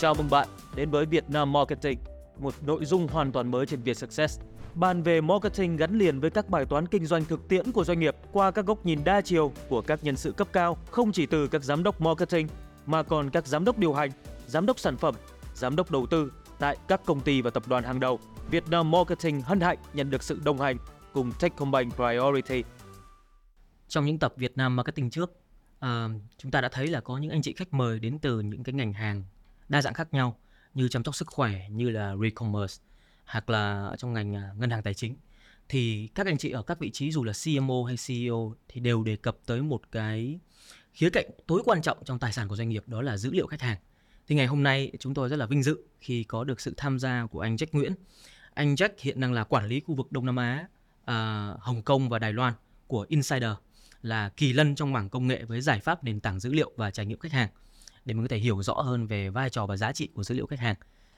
Chào mừng bạn đến với Việt Nam Marketing, một nội dung hoàn toàn mới trên Việt Success. Bàn về marketing gắn liền với các bài toán kinh doanh thực tiễn của doanh nghiệp qua các góc nhìn đa chiều của các nhân sự cấp cao, không chỉ từ các giám đốc marketing mà còn các giám đốc điều hành, giám đốc sản phẩm, giám đốc đầu tư tại các công ty và tập đoàn hàng đầu. Việt Nam Marketing hân hạnh nhận được sự đồng hành cùng Techcombank Priority. Trong những tập Việt Nam Marketing trước, à, chúng ta đã thấy là có những anh chị khách mời đến từ những cái ngành hàng đa dạng khác nhau như chăm sóc sức khỏe, như là re-commerce hoặc là trong ngành à, ngân hàng tài chính thì các anh chị ở các vị trí dù là CMO hay CEO thì đều đề cập tới một cái khía cạnh tối quan trọng trong tài sản của doanh nghiệp đó là dữ liệu khách hàng. Thì ngày hôm nay chúng tôi rất là vinh dự khi có được sự tham gia của anh Jack Nguyễn. Anh Jack hiện đang là quản lý khu vực Đông Nam Á, à, Hồng Kông và Đài Loan của Insider là kỳ lân trong mảng công nghệ với giải pháp nền tảng dữ liệu và trải nghiệm khách hàng để mình có thể hiểu rõ hơn về vai trò và giá trị của dữ liệu khách hàng.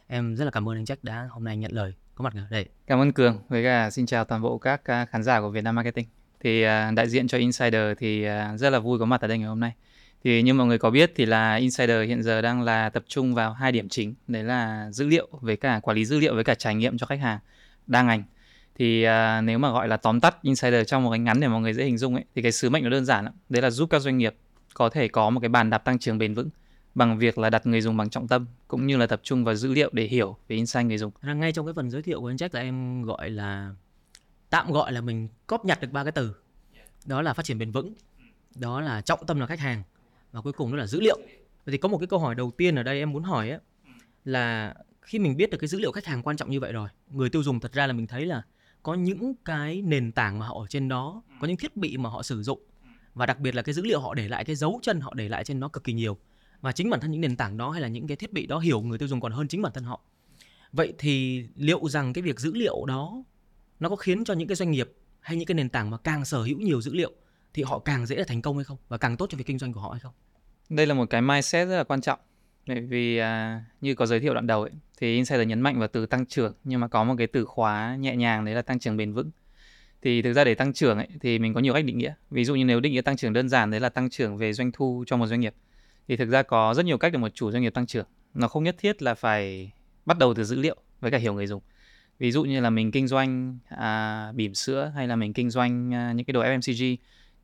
Em rất là cảm ơn anh Jack đã hôm nay nhận lời có mặt ở đây. Cảm ơn Cường với cả xin chào toàn bộ các à, khán giả của Việt Nam Marketing. Thì à, đại diện cho Insider thì à, rất là vui có mặt ở đây ngày hôm nay. Thì như mọi người có biết thì là Insider hiện giờ đang là tập trung vào hai điểm chính, đấy là dữ liệu với cả quản lý dữ liệu với cả trải nghiệm cho khách hàng đa ngành. Thì uh, nếu mà gọi là tóm tắt Insider trong một cái ngắn để mọi người dễ hình dung ấy thì cái sứ mệnh nó đơn giản lắm. Đấy là giúp các doanh nghiệp có thể có một cái bàn đạp tăng trưởng bền vững bằng việc là đặt người dùng bằng trọng tâm cũng như là tập trung vào dữ liệu để hiểu về insight người dùng. Ngay trong cái phần giới thiệu của anh Jack là em gọi là tạm gọi là mình cóp nhặt được ba cái từ. Đó là phát triển bền vững, đó là trọng tâm là khách hàng và cuối cùng đó là dữ liệu. Vậy thì có một cái câu hỏi đầu tiên ở đây em muốn hỏi ấy, là khi mình biết được cái dữ liệu khách hàng quan trọng như vậy rồi, người tiêu dùng thật ra là mình thấy là có những cái nền tảng mà họ ở trên đó, có những thiết bị mà họ sử dụng và đặc biệt là cái dữ liệu họ để lại cái dấu chân họ để lại trên nó cực kỳ nhiều và chính bản thân những nền tảng đó hay là những cái thiết bị đó hiểu người tiêu dùng còn hơn chính bản thân họ. Vậy thì liệu rằng cái việc dữ liệu đó nó có khiến cho những cái doanh nghiệp hay những cái nền tảng mà càng sở hữu nhiều dữ liệu thì họ càng dễ là thành công hay không? Và càng tốt cho việc kinh doanh của họ hay không? Đây là một cái mindset rất là quan trọng. Bởi vì à, như có giới thiệu đoạn đầu ấy, thì Insider nhấn mạnh vào từ tăng trưởng nhưng mà có một cái từ khóa nhẹ nhàng đấy là tăng trưởng bền vững. Thì thực ra để tăng trưởng ấy, thì mình có nhiều cách định nghĩa. Ví dụ như nếu định nghĩa tăng trưởng đơn giản đấy là tăng trưởng về doanh thu cho một doanh nghiệp thì thực ra có rất nhiều cách để một chủ doanh nghiệp tăng trưởng. Nó không nhất thiết là phải bắt đầu từ dữ liệu với cả hiểu người dùng. Ví dụ như là mình kinh doanh à, bỉm sữa hay là mình kinh doanh à, những cái đồ FMCG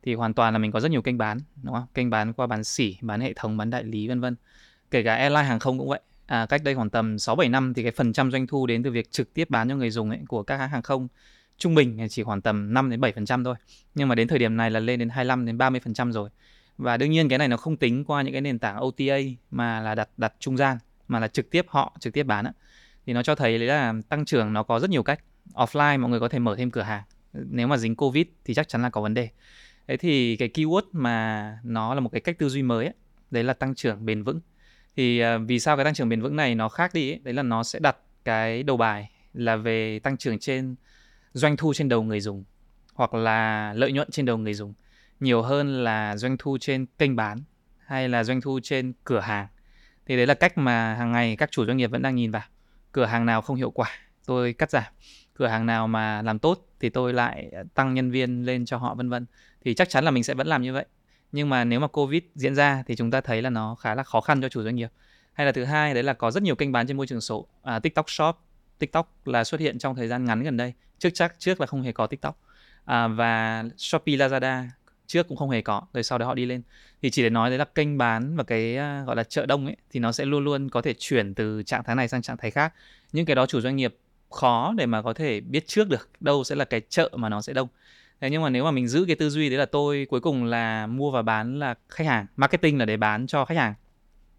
thì hoàn toàn là mình có rất nhiều kênh bán đúng không? Kênh bán qua bán sỉ bán hệ thống bán đại lý vân vân. Kể cả airline hàng không cũng vậy. À, cách đây khoảng tầm 6 7 năm thì cái phần trăm doanh thu đến từ việc trực tiếp bán cho người dùng ấy, của các hãng hàng không trung bình chỉ khoảng tầm 5 đến 7% thôi. Nhưng mà đến thời điểm này là lên đến 25 đến 30% rồi và đương nhiên cái này nó không tính qua những cái nền tảng OTA mà là đặt đặt trung gian mà là trực tiếp họ trực tiếp bán á. Thì nó cho thấy đấy là tăng trưởng nó có rất nhiều cách. Offline mọi người có thể mở thêm cửa hàng. Nếu mà dính covid thì chắc chắn là có vấn đề. Thế thì cái keyword mà nó là một cái cách tư duy mới ấy, đấy là tăng trưởng bền vững. Thì à, vì sao cái tăng trưởng bền vững này nó khác đi ấy? đấy là nó sẽ đặt cái đầu bài là về tăng trưởng trên doanh thu trên đầu người dùng hoặc là lợi nhuận trên đầu người dùng nhiều hơn là doanh thu trên kênh bán hay là doanh thu trên cửa hàng. Thì đấy là cách mà hàng ngày các chủ doanh nghiệp vẫn đang nhìn vào. Cửa hàng nào không hiệu quả tôi cắt giảm. Cửa hàng nào mà làm tốt thì tôi lại tăng nhân viên lên cho họ vân vân. Thì chắc chắn là mình sẽ vẫn làm như vậy. Nhưng mà nếu mà covid diễn ra thì chúng ta thấy là nó khá là khó khăn cho chủ doanh nghiệp. Hay là thứ hai đấy là có rất nhiều kênh bán trên môi trường số à, tiktok shop. Tiktok là xuất hiện trong thời gian ngắn gần đây. Trước chắc trước là không hề có tiktok. À, và shopee lazada trước cũng không hề có rồi sau đó họ đi lên. Thì chỉ để nói đấy là kênh bán và cái à, gọi là chợ đông ấy thì nó sẽ luôn luôn có thể chuyển từ trạng thái này sang trạng thái khác. Những cái đó chủ doanh nghiệp khó để mà có thể biết trước được đâu sẽ là cái chợ mà nó sẽ đông. Thế nhưng mà nếu mà mình giữ cái tư duy đấy là tôi cuối cùng là mua và bán là khách hàng marketing là để bán cho khách hàng.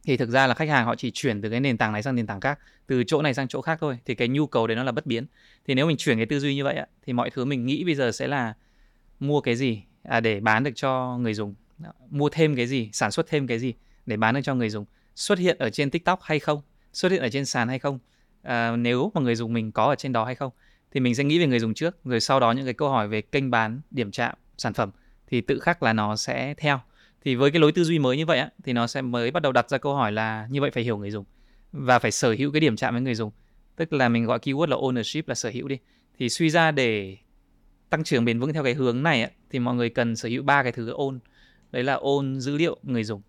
Thì thực ra là khách hàng họ chỉ chuyển từ cái nền tảng này sang nền tảng khác từ chỗ này sang chỗ khác thôi thì cái nhu cầu đấy nó là bất biến. Thì nếu mình chuyển cái tư duy như vậy á, thì mọi thứ mình nghĩ bây giờ sẽ là mua cái gì à, để bán được cho người dùng. Mua thêm cái gì sản xuất thêm cái gì để bán được cho người dùng. Xuất hiện ở trên tiktok hay không? Xuất hiện ở trên sàn hay không? À, nếu mà người dùng mình có ở trên đó hay không? Thì mình sẽ nghĩ về người dùng trước rồi sau đó những cái câu hỏi về kênh bán điểm chạm sản phẩm thì tự khắc là nó sẽ theo. Thì với cái lối tư duy mới như vậy á, thì nó sẽ mới bắt đầu đặt ra câu hỏi là như vậy phải hiểu người dùng và phải sở hữu cái điểm chạm với người dùng. Tức là mình gọi keyword là ownership là sở hữu đi. Thì suy ra để tăng trưởng bền vững theo cái hướng này ấy, thì mọi người cần sở hữu ba cái thứ ôn. Đấy là ôn dữ liệu người dùng.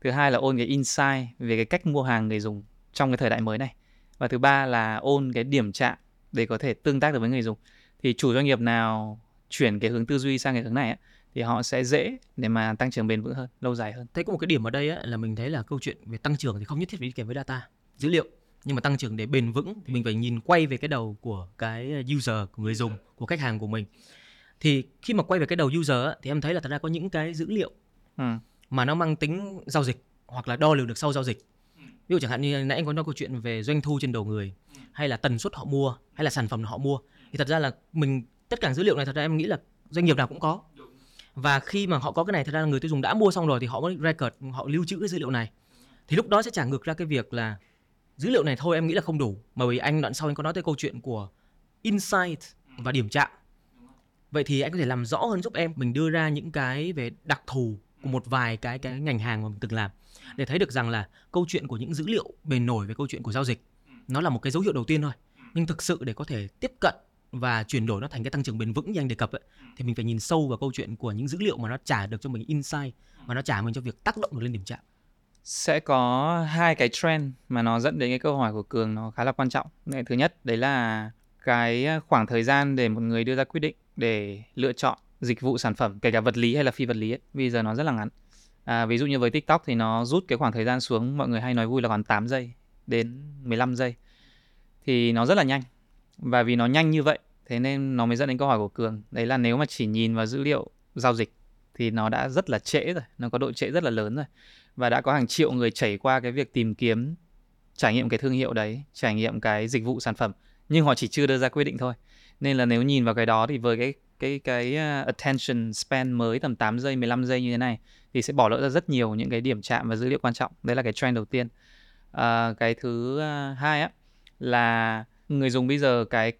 Thứ hai là ôn cái insight về cái cách mua hàng người dùng trong cái thời đại mới này. Và thứ ba là ôn cái điểm chạm để có thể tương tác được với người dùng. Thì chủ doanh nghiệp nào chuyển cái hướng tư duy sang cái hướng này ấy, thì họ sẽ dễ để mà tăng trưởng bền vững hơn lâu dài hơn. Thế có một cái điểm ở đây ấy, là mình thấy là câu chuyện về tăng trưởng thì không nhất thiết phải đi kèm với data, dữ liệu. Nhưng mà tăng trưởng để bền vững thì mình phải nhìn quay về cái đầu của cái user, của người dùng, của khách hàng của mình. Thì khi mà quay về cái đầu user thì em thấy là thật ra có những cái dữ liệu ừ. mà nó mang tính giao dịch hoặc là đo lường được sau giao dịch. Ví dụ chẳng hạn như nãy anh có nói câu chuyện về doanh thu trên đầu người hay là tần suất họ mua hay là sản phẩm họ mua thì thật ra là mình tất cả dữ liệu này thật ra em nghĩ là doanh nghiệp nào cũng có và khi mà họ có cái này thật ra là người tiêu dùng đã mua xong rồi thì họ mới record họ lưu trữ cái dữ liệu này thì lúc đó sẽ trả ngược ra cái việc là dữ liệu này thôi em nghĩ là không đủ bởi vì anh đoạn sau anh có nói tới câu chuyện của insight và điểm chạm vậy thì anh có thể làm rõ hơn giúp em mình đưa ra những cái về đặc thù của một vài cái cái ngành hàng mà mình từng làm để thấy được rằng là câu chuyện của những dữ liệu bề nổi về câu chuyện của giao dịch nó là một cái dấu hiệu đầu tiên thôi. Nhưng thực sự để có thể tiếp cận và chuyển đổi nó thành cái tăng trưởng bền vững như anh đề cập ấy, thì mình phải nhìn sâu vào câu chuyện của những dữ liệu mà nó trả được cho mình insight mà nó trả mình cho việc tác động được lên điểm chạm sẽ có hai cái trend mà nó dẫn đến cái câu hỏi của cường nó khá là quan trọng. Cái thứ nhất đấy là cái à, khoảng thời gian để một người đưa ra quyết định để lựa chọn dịch vụ sản phẩm kể cả vật lý hay là phi vật lý ấy, bây giờ nó rất là ngắn. À, ví dụ như với tiktok thì nó rút cái khoảng thời gian xuống mọi người hay nói vui là còn 8 giây đến 15 giây. Thì nó rất là nhanh. Và vì nó nhanh như vậy thế nên nó mới dẫn đến câu hỏi của cường. Đấy là nếu mà chỉ nhìn vào dữ liệu giao dịch thì nó đã rất là trễ rồi nó có độ trễ rất là lớn rồi và đã có hàng triệu người chảy qua cái việc tìm kiếm trải nghiệm cái thương hiệu đấy trải nghiệm cái dịch vụ sản phẩm. Nhưng họ chỉ chưa đưa ra quyết định thôi. Nên là nếu nhìn vào cái đó thì với cái cái cái à, attention span mới tầm 8 giây 15 giây như thế này thì sẽ bỏ lỡ ra rất nhiều những cái điểm chạm và dữ liệu quan trọng. Đấy là cái trend đầu tiên. À, cái thứ à, hai á là người dùng bây giờ cái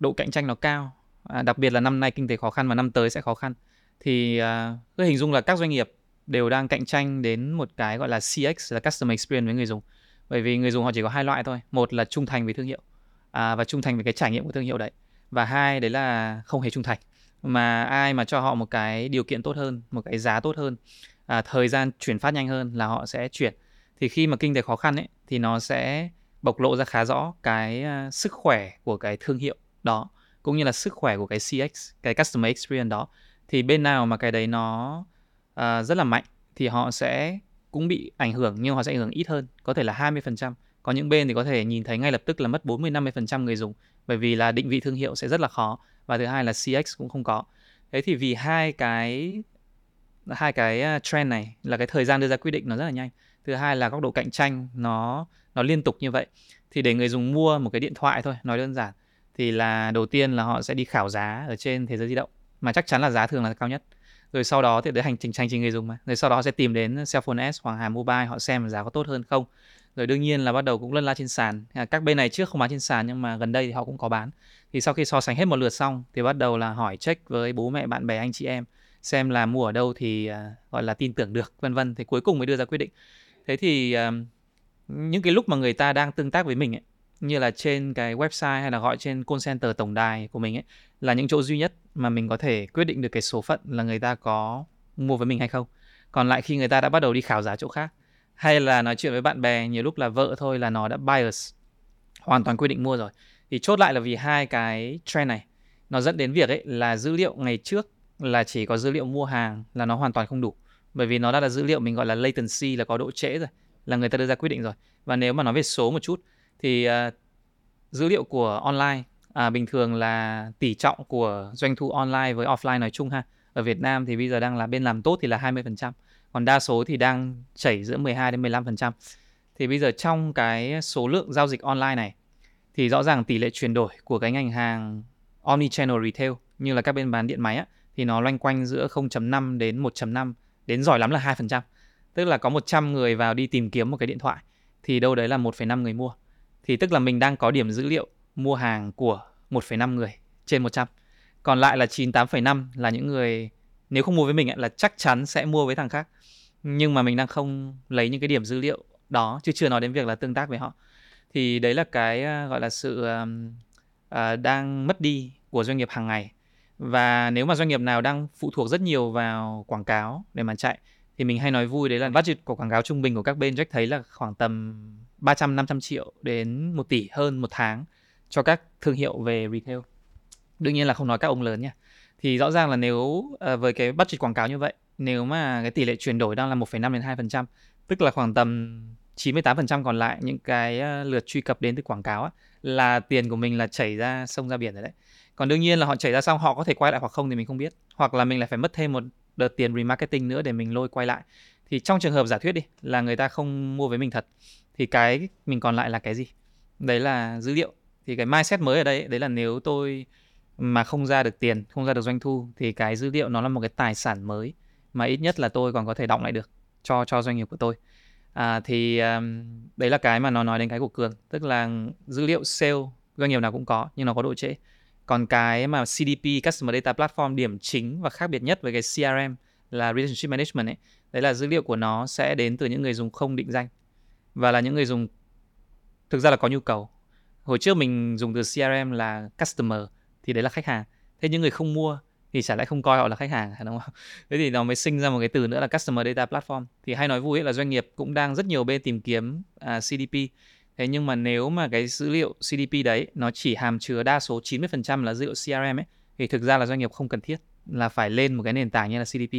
độ cạnh tranh nó cao. À, đặc biệt là năm nay kinh tế khó khăn và năm tới sẽ khó khăn. Thì à, cứ hình dung là các doanh nghiệp đều đang cạnh tranh đến một cái gọi là CX là customer experience với người dùng. Bởi vì người dùng họ chỉ có hai loại thôi. Một là trung thành với thương hiệu. À, và trung thành với cái trải nghiệm của thương hiệu đấy. Và hai đấy là không hề trung thành. Mà ai mà cho họ một cái điều kiện tốt hơn một cái giá tốt hơn à, thời gian chuyển phát nhanh hơn là họ sẽ chuyển. Thì khi mà kinh tế khó khăn ấy thì nó sẽ bộc lộ ra khá rõ cái uh, sức khỏe của cái thương hiệu đó cũng như là sức khỏe của cái CX, cái customer experience đó. Thì bên nào mà cái đấy nó uh, rất là mạnh thì họ sẽ cũng bị ảnh hưởng nhưng họ sẽ ảnh hưởng ít hơn, có thể là 20%. Có những bên thì có thể nhìn thấy ngay lập tức là mất 40 50% người dùng bởi vì là định vị thương hiệu sẽ rất là khó và thứ hai là CX cũng không có. Thế thì vì hai cái hai cái à, trend này là cái thời gian đưa ra quyết định nó rất là nhanh. Thứ hai là góc độ cạnh tranh nó nó liên tục như vậy thì để người dùng mua một cái điện thoại thôi nói đơn giản thì là đầu tiên là họ sẽ đi khảo giá ở trên thế giới di động mà chắc chắn là giá thường là cao nhất rồi sau đó thì đấy hành trình hành trình người dùng mà. Rồi sau đó họ sẽ tìm đến Cellphone S hoặc Hà Mobile họ xem giá có tốt hơn không. Rồi đương nhiên là bắt đầu cũng lân la trên sàn. À, các bên này trước không bán trên sàn nhưng mà gần đây thì họ cũng có bán. Thì sau khi so sánh hết một lượt xong thì bắt đầu là hỏi check với bố mẹ bạn bè anh chị em xem là mua ở đâu thì uh, gọi là tin tưởng được vân vân. Thì cuối cùng mới đưa ra quyết định. Thế thì uh, những cái lúc mà người ta đang tương tác với mình ấy, như là trên cái website hay là gọi trên call center tổng đài của mình ấy là những chỗ duy nhất mà mình có thể quyết định được cái số phận là người ta có mua với mình hay không. Còn lại khi người ta đã bắt đầu đi khảo giá chỗ khác hay là nói chuyện với bạn bè nhiều lúc là vợ thôi là nó đã bias hoàn toàn quyết định mua rồi. Thì chốt lại là vì hai cái trend này nó dẫn đến việc ấy là dữ liệu ngày trước là chỉ có dữ liệu mua hàng là nó hoàn toàn không đủ. Bởi vì nó đã là dữ liệu mình gọi là latency là có độ trễ rồi là người ta đưa ra quyết định rồi và nếu mà nói về số một chút thì uh, dữ liệu của online à, bình thường là tỷ trọng của doanh thu online với offline nói chung ha ở Việt Nam thì bây giờ đang là bên làm tốt thì là 20% còn đa số thì đang chảy giữa 12 đến 15% thì bây giờ trong cái số lượng giao dịch online này thì rõ ràng tỷ lệ chuyển đổi của cái ngành hàng omnichannel retail như là các bên bán điện máy á, thì nó loanh quanh giữa 0.5 đến 1.5 đến giỏi lắm là 2%. Tức là có 100 người vào đi tìm kiếm một cái điện thoại thì đâu đấy là 1,5 người mua. Thì tức là mình đang có điểm dữ liệu mua hàng của 1,5 người trên 100. Còn lại là 98,5 là những người nếu không mua với mình là chắc chắn sẽ mua với thằng khác. Nhưng mà mình đang không lấy những cái điểm dữ liệu đó chứ chưa nói đến việc là tương tác với họ. Thì đấy là cái ờ, gọi là sự uh, đang mất đi của doanh nghiệp hàng ngày. Và nếu mà doanh nghiệp nào đang phụ thuộc rất nhiều vào quảng cáo để mà chạy thì mình hay nói vui đấy là budget của quảng cáo trung bình của các bên Jack thấy là khoảng tầm 300 500 triệu đến 1 tỷ hơn một tháng cho các thương hiệu về retail. Đương nhiên là không nói các ông lớn nha. Thì rõ ràng là nếu uh, với cái budget quảng cáo như vậy, nếu mà cái tỷ lệ chuyển đổi đang là 1,5 đến 2%, tức là khoảng tầm 98% còn lại những cái ờ, lượt truy cập đến từ quảng cáo á, là tiền của mình là chảy ra sông ra biển rồi đấy. Còn đương nhiên là họ chảy ra xong họ có thể quay lại hoặc không thì mình không biết. Hoặc là mình lại phải mất thêm một đợt tiền remarketing nữa để mình lôi quay lại. Thì trong trường hợp giả thuyết đi là người ta không mua với mình thật thì cái mình còn lại là cái gì? Đấy là dữ liệu. Thì cái mindset mới ở đây đấy là nếu tôi mà không ra được tiền, không ra được doanh thu thì cái dữ liệu nó là một cái tài sản mới mà ít nhất là tôi còn có thể đọng lại được cho cho doanh nghiệp của tôi. À, thì um, đấy là cái mà nó nói đến cái của cường. Tức là dữ liệu sale doanh nghiệp nào cũng có nhưng nó có độ trễ. Còn cái mà CDP Customer Data Platform điểm chính và khác biệt nhất với cái CRM là Relationship Management ấy đấy là dữ liệu của nó sẽ đến từ những người dùng không định danh và là những người dùng thực ra là có nhu cầu hồi trước mình dùng từ CRM là customer thì đấy là khách hàng thế những người không mua thì chả lẽ không coi họ là khách hàng đúng không? Thế thì nó mới sinh ra một cái từ nữa là Customer Data Platform. Thì hay nói vui là doanh nghiệp cũng đang rất nhiều bên tìm kiếm à, CDP. Thế nhưng mà nếu mà cái dữ liệu CDP đấy nó chỉ hàm chứa đa số 90% là dữ liệu CRM ấy thì thực ra là doanh nghiệp không cần thiết là phải lên một cái nền tảng như là CDP.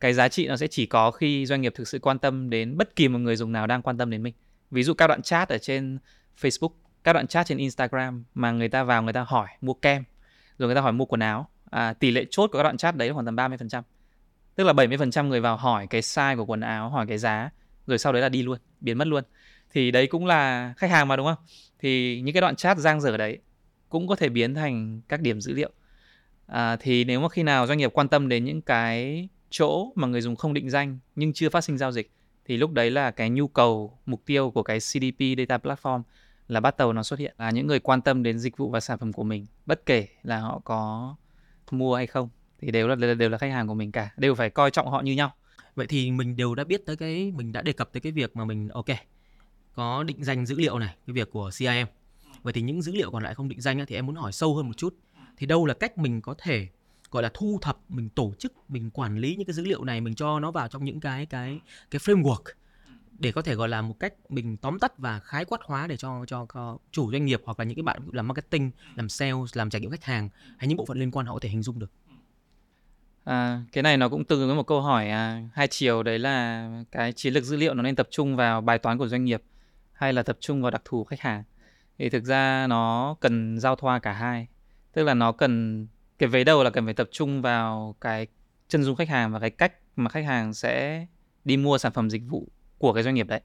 Cái giá trị nó sẽ chỉ có khi doanh nghiệp thực sự quan tâm đến bất kỳ một người dùng nào đang quan tâm đến mình. Ví dụ các đoạn chat ở trên Facebook, các đoạn chat trên Instagram mà người ta vào người ta hỏi mua kem, rồi người ta hỏi mua quần áo à, tỷ lệ chốt của các đoạn chat đấy khoảng tầm 30%. Tức là 70% người vào hỏi cái size của quần áo, hỏi cái giá, rồi sau đấy là đi luôn, biến mất luôn. Thì đấy cũng là khách hàng mà đúng không? Thì những cái đoạn chat giang dở đấy cũng có thể biến thành các điểm dữ liệu. À, thì nếu mà khi nào doanh nghiệp quan tâm đến những cái chỗ mà người dùng không định danh nhưng chưa phát sinh giao dịch thì lúc đấy là cái nhu cầu mục tiêu của cái CDP data platform là bắt đầu nó xuất hiện là những người quan tâm đến dịch vụ và sản phẩm của mình, bất kể là họ có mua hay không, thì đều là đều là khách hàng của mình cả, đều phải coi trọng họ như nhau. Vậy thì mình đều đã biết tới cái, mình đã đề cập tới cái việc mà mình, ok, có định danh dữ liệu này, cái việc của CIM vậy thì những dữ liệu còn lại không định danh thì em muốn hỏi sâu hơn một chút. Thì đâu là cách mình có thể, gọi là, thu thập, mình tổ chức, mình quản lý những cái dữ liệu này, mình cho nó vào trong những cái cái cái framework? Để có thể gọi là một cách mình tóm tắt và khái quát hóa để cho cho, chủ doanh nghiệp hoặc là những cái bạn làm marketing, làm sales, làm trải nghiệm khách hàng hay những bộ phận liên quan họ có thể hình dung được. À, cái này nó cũng tương ứng với một câu hỏi à, hai chiều. Đấy là cái chiến lược dữ liệu nó nên tập trung vào bài toán của doanh nghiệp hay là tập trung vào đặc thù khách hàng? Thì thực ra nó cần giao thoa cả hai. Tức là nó cần cái vế đầu là cần phải tập trung vào cái chân dung khách hàng và cái cách mà khách hàng sẽ đi mua sản phẩm dịch vụ của cái doanh nghiệp đấy.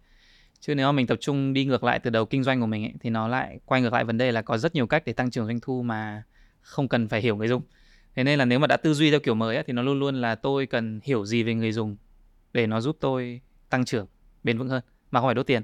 Chứ nếu mà mình tập trung đi ngược lại từ đầu kinh doanh của mình ấy, thì nó lại quay ngược lại vấn đề là có rất nhiều cách để tăng trưởng doanh thu mà không cần phải hiểu người dùng. Thế nên là nếu mà đã tư duy theo kiểu mới ấy, thì nó luôn luôn là tôi cần hiểu gì về người dùng để nó giúp tôi tăng trưởng bền vững hơn mà không phải đốt tiền.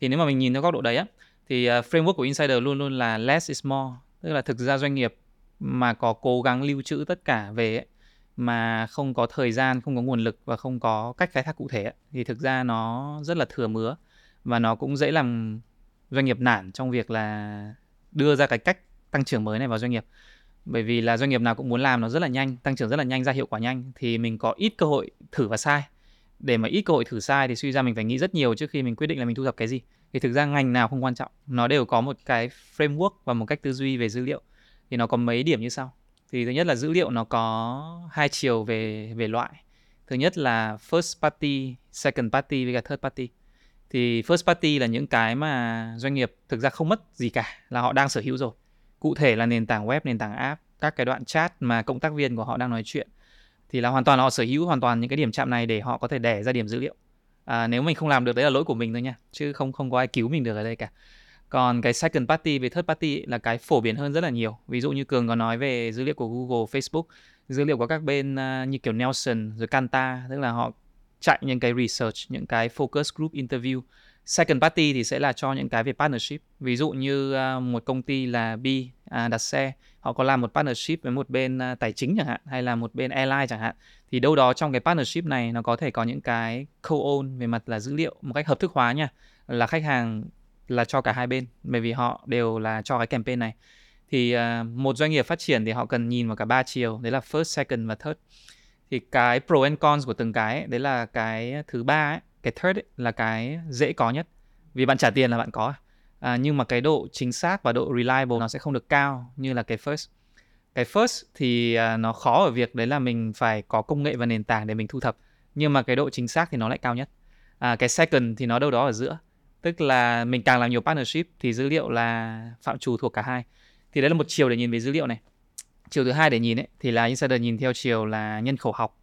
Thì nếu mà mình nhìn theo góc độ đấy á thì à, framework của insider luôn luôn là less is more. Tức là thực ra doanh nghiệp mà có cố gắng lưu trữ tất cả về ấy, mà không có thời gian, không có nguồn lực và không có cách khai thác cụ thể thì thực ra nó rất là thừa mứa và nó cũng dễ làm doanh nghiệp nản trong việc là đưa ra cái cách tăng trưởng mới này vào doanh nghiệp. Bởi vì là doanh nghiệp nào cũng muốn làm nó rất là nhanh, tăng trưởng rất là nhanh, ra hiệu quả nhanh, thì mình có ít cơ hội thử và sai. Để mà ít cơ hội thử sai thì suy ra mình phải nghĩ rất nhiều trước khi mình quyết định là mình thu thập cái gì. Thì thực ra ngành nào không quan trọng, nó đều có một cái framework và một cách tư duy về dữ liệu. Thì nó có mấy điểm như sau thì thứ nhất là dữ liệu nó có hai chiều về về loại. Thứ nhất là first party second party với cả third party. Thì first party là những cái mà doanh nghiệp thực ra không mất gì cả là họ đang sở hữu rồi. Cụ thể là nền tảng web nền tảng app các cái đoạn chat mà cộng tác viên của họ đang nói chuyện. Thì là hoàn toàn là họ sở hữu hoàn toàn những cái điểm chạm này để họ có thể đẻ ra điểm dữ liệu. À, nếu mình không làm được đấy là lỗi của mình thôi nha. Chứ không không có ai cứu mình được ở đây cả còn cái second party về third party là cái phổ biến hơn rất là nhiều. Ví dụ như cường có nói về dữ liệu của google facebook dữ liệu của các bên uh, như kiểu nelson rồi canta tức là họ chạy những cái research những cái focus group interview. Second party thì sẽ là cho những cái về partnership. Ví dụ như uh, một công ty là B à, đặt xe họ có làm một partnership với một bên uh, tài chính chẳng hạn hay là một bên airline chẳng hạn thì đâu đó trong cái partnership này nó có thể có những cái co-own về mặt là dữ liệu một cách hợp thức hóa nha. Là khách hàng là cho cả hai bên bởi vì họ đều là cho cái campaign này. Thì uh, một doanh nghiệp phát triển thì họ cần nhìn vào cả ba chiều đấy là first second và third. Thì cái pro and cons của từng cái ấy, đấy là cái thứ ba ấy, cái third ấy, là cái dễ có nhất. Vì bạn trả tiền là bạn có. À, nhưng mà cái độ chính xác và độ reliable nó sẽ không được cao như là cái first. Cái first thì uh, nó khó ở việc đấy là mình phải có công nghệ và nền tảng để mình thu thập. Nhưng mà cái độ chính xác thì nó lại cao nhất. À, cái second thì nó đâu đó ở giữa tức là mình càng làm nhiều partnership thì dữ liệu là phạm trù thuộc cả hai. Thì đấy là một chiều để nhìn về dữ liệu này. Chiều thứ hai để nhìn ấy thì là insider nhìn theo chiều là nhân khẩu học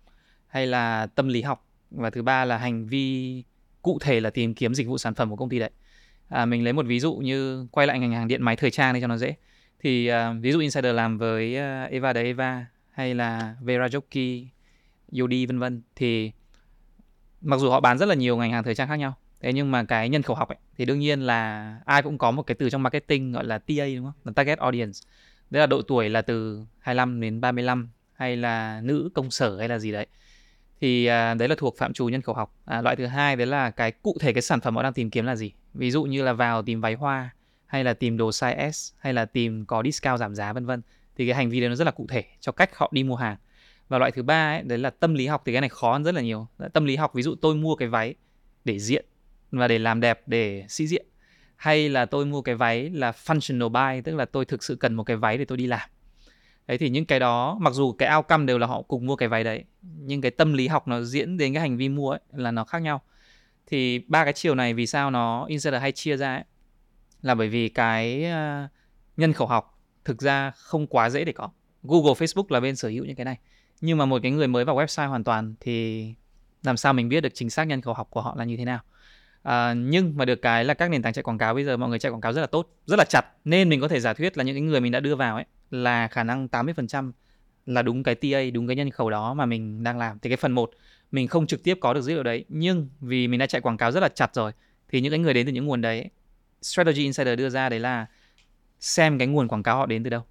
hay là tâm lý học. Và thứ ba là hành vi cụ thể là tìm kiếm dịch vụ sản phẩm của công ty đấy. À, mình lấy một ví dụ như quay lại ngành hàng điện máy thời trang đi cho nó dễ. Thì uh, ví dụ insider làm với uh, Eva de Eva hay là Vera Jockey, Yodi vân vân. Thì mặc dù họ bán rất là nhiều ngành hàng thời trang khác nhau thế nhưng mà cái nhân khẩu học ấy thì đương nhiên là ai cũng có một cái từ trong marketing gọi là TA đúng không? Là target audience. Đấy là độ tuổi là từ 25 đến 35 hay là nữ công sở hay là gì đấy. Thì à, đấy là thuộc phạm trù nhân khẩu học. À, loại thứ hai đấy là cái cụ thể cái sản phẩm họ đang tìm kiếm là gì. Ví dụ như là vào tìm váy hoa hay là tìm đồ size S hay là tìm có discount giảm giá vân vân. Thì cái hành vi đấy nó rất là cụ thể cho cách họ đi mua hàng. Và loại thứ ba ấy, đấy là tâm lý học thì cái này khó hơn rất là nhiều. Tâm lý học ví dụ tôi mua cái váy để diện và để làm đẹp, để sĩ diện. Hay là tôi mua cái váy là functional buy, tức là tôi thực sự cần một cái váy để tôi đi làm. Đấy, thì những cái đó, mặc dù cái outcome đều là họ cùng mua cái váy đấy, nhưng cái tâm lý học nó diễn đến cái hành vi mua ấy là nó khác nhau. Thì ba cái chiều này vì sao nó insider hay chia ra ấy, là bởi vì cái ờ, nhân khẩu học thực ra không quá dễ để có. Google, Facebook là bên sở hữu những cái này. Nhưng mà một cái người mới vào website hoàn toàn thì làm sao mình biết được chính xác nhân khẩu học của họ là như thế nào. À, nhưng mà được cái là các nền tảng chạy quảng cáo bây giờ mọi người chạy quảng cáo rất là tốt, rất là chặt nên mình có thể giả thuyết là những cái người mình đã đưa vào ấy là khả năng 80% là đúng cái TA, đúng cái nhân khẩu đó mà mình đang làm. Thì cái phần 1 mình không trực tiếp có được dữ liệu đấy, nhưng vì mình đã chạy quảng cáo rất là chặt rồi thì những cái người đến từ những nguồn đấy Strategy Insider đưa ra đấy là xem cái nguồn quảng cáo họ đến từ đâu.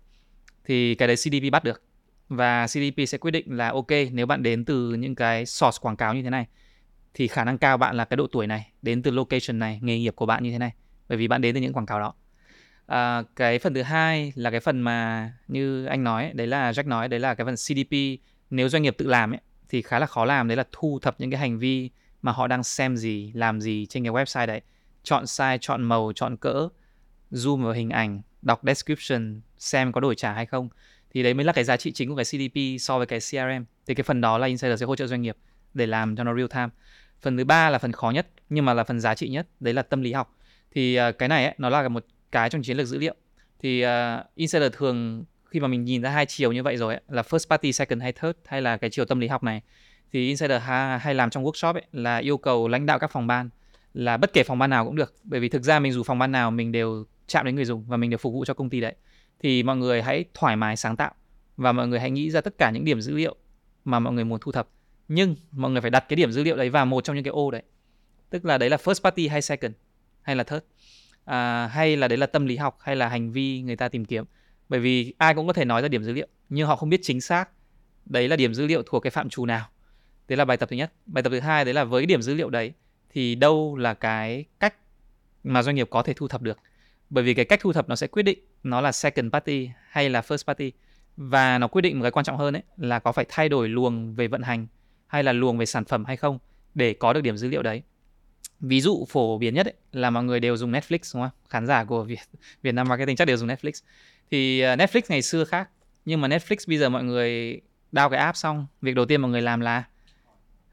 Thì cái đấy CDP bắt được và CDP sẽ quyết định là ok nếu bạn đến từ những cái source quảng cáo như thế này thì khả năng cao bạn là cái độ tuổi này đến từ location này nghề nghiệp của bạn như thế này. Bởi vì bạn đến từ những quảng cáo đó. À, cái phần thứ hai là cái phần mà như anh nói đấy là Jack nói đấy là cái phần CDP nếu doanh nghiệp tự làm ấy thì khá là khó làm. Đấy là thu thập những cái hành vi mà họ đang xem gì làm gì trên cái website đấy. Chọn size chọn màu chọn cỡ zoom vào hình ảnh đọc description xem có đổi trả hay không. Thì đấy mới là cái giá trị chính của cái CDP so với cái CRM thì cái phần đó là insider sẽ hỗ trợ doanh nghiệp để làm cho nó real time phần thứ ba là phần khó nhất nhưng mà là phần giá trị nhất đấy là tâm lý học. Thì uh, cái này ấy, nó là một cái trong chiến lược dữ liệu. Thì uh, insider thường khi mà mình nhìn ra hai chiều như vậy rồi ấy, là first party second hay third hay là cái chiều tâm lý học này thì insider ha, hay làm trong workshop ấy là yêu cầu lãnh đạo các phòng ban là bất kể phòng ban nào cũng được. Bởi vì thực ra mình dù phòng ban nào mình đều chạm đến người dùng và mình đều phục vụ cho công ty đấy. Thì mọi người hãy thoải mái sáng tạo và mọi người hãy nghĩ ra tất cả những điểm dữ liệu mà mọi người muốn thu thập nhưng mọi người phải đặt cái điểm dữ liệu đấy vào một trong những cái ô đấy. Tức là đấy là first party hay second? Hay là third? À, hay là đấy là tâm lý học? Hay là hành vi người ta tìm kiếm? Bởi vì ai cũng có thể nói ra điểm dữ liệu nhưng họ không biết chính xác đấy là điểm dữ liệu thuộc cái phạm trù nào. Đấy là bài tập thứ nhất. Bài tập thứ hai đấy là với điểm dữ liệu đấy thì đâu là cái cách mà doanh nghiệp có thể thu thập được? Bởi vì cái cách thu thập nó sẽ quyết định nó là second party hay là first party. Và nó quyết định một cái quan trọng hơn ấy là có phải thay đổi luồng về vận hành hay là luồng về sản phẩm hay không để có được điểm dữ liệu đấy. Ví dụ phổ biến nhất ấy, là mọi người đều dùng Netflix đúng không? Khán giả của Việt Việt Nam marketing chắc đều dùng Netflix. Thì à, Netflix ngày xưa khác nhưng mà Netflix bây giờ mọi người đao cái app xong việc đầu tiên mọi người làm là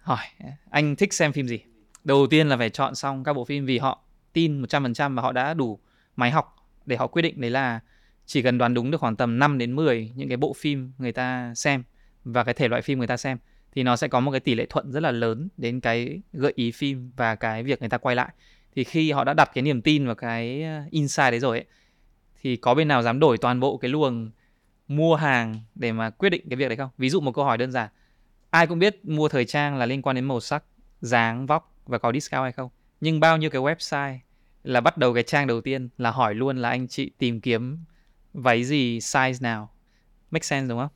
hỏi anh thích xem phim gì? Đầu tiên là phải chọn xong các bộ phim vì họ tin 100% và họ đã đủ máy học để họ quyết định đấy là chỉ cần đoán đúng được khoảng tầm 5 đến 10 những cái bộ phim người ta xem và cái thể loại phim người ta xem thì nó sẽ có một cái tỷ lệ thuận rất là lớn đến cái gợi ý phim và cái việc người ta quay lại. Thì khi họ đã đặt cái niềm tin vào cái ờ, insight đấy rồi ấy, thì có bên nào dám đổi toàn bộ cái luồng mua hàng để mà quyết định cái việc đấy không? Ví dụ một câu hỏi đơn giản ai cũng biết mua thời trang là liên quan đến màu sắc dáng vóc và có discount hay không? Nhưng bao nhiêu cái website là bắt đầu cái trang đầu tiên là hỏi luôn là anh chị tìm kiếm váy gì size nào? Make sense đúng không?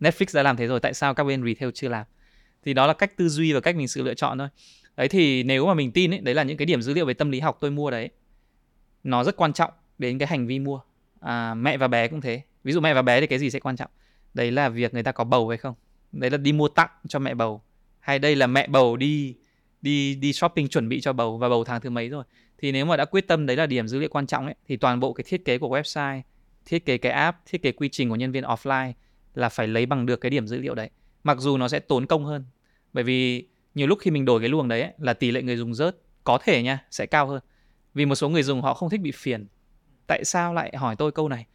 Netflix đã làm thế rồi tại sao các bên retail chưa làm? Thì đó là cách tư duy và cách mình sự lựa chọn thôi. Đấy thì nếu mà mình tin ấy đấy là những cái điểm dữ liệu về tâm lý học tôi mua đấy. Nó rất quan trọng đến cái hành vi mua. À, mẹ và bé cũng thế. Ví dụ mẹ và bé thì cái gì sẽ quan trọng? Đấy là việc người ta có bầu hay không? Đấy là đi mua tặng cho mẹ bầu. Hay đây là mẹ bầu đi đi đi shopping chuẩn bị cho bầu và bầu tháng thứ mấy rồi? Thì nếu mà đã quyết tâm đấy là điểm dữ liệu quan trọng ấy thì toàn bộ cái thiết kế của website thiết kế cái app thiết kế quy trình của nhân viên offline là phải lấy bằng được cái điểm dữ liệu đấy. Mặc dù nó sẽ tốn công hơn bởi vì nhiều lúc khi mình đổi cái luồng đấy ấy, là tỷ lệ người dùng rớt có thể nha sẽ cao hơn. Vì một số người dùng họ không thích bị phiền. Tại sao lại hỏi tôi câu này?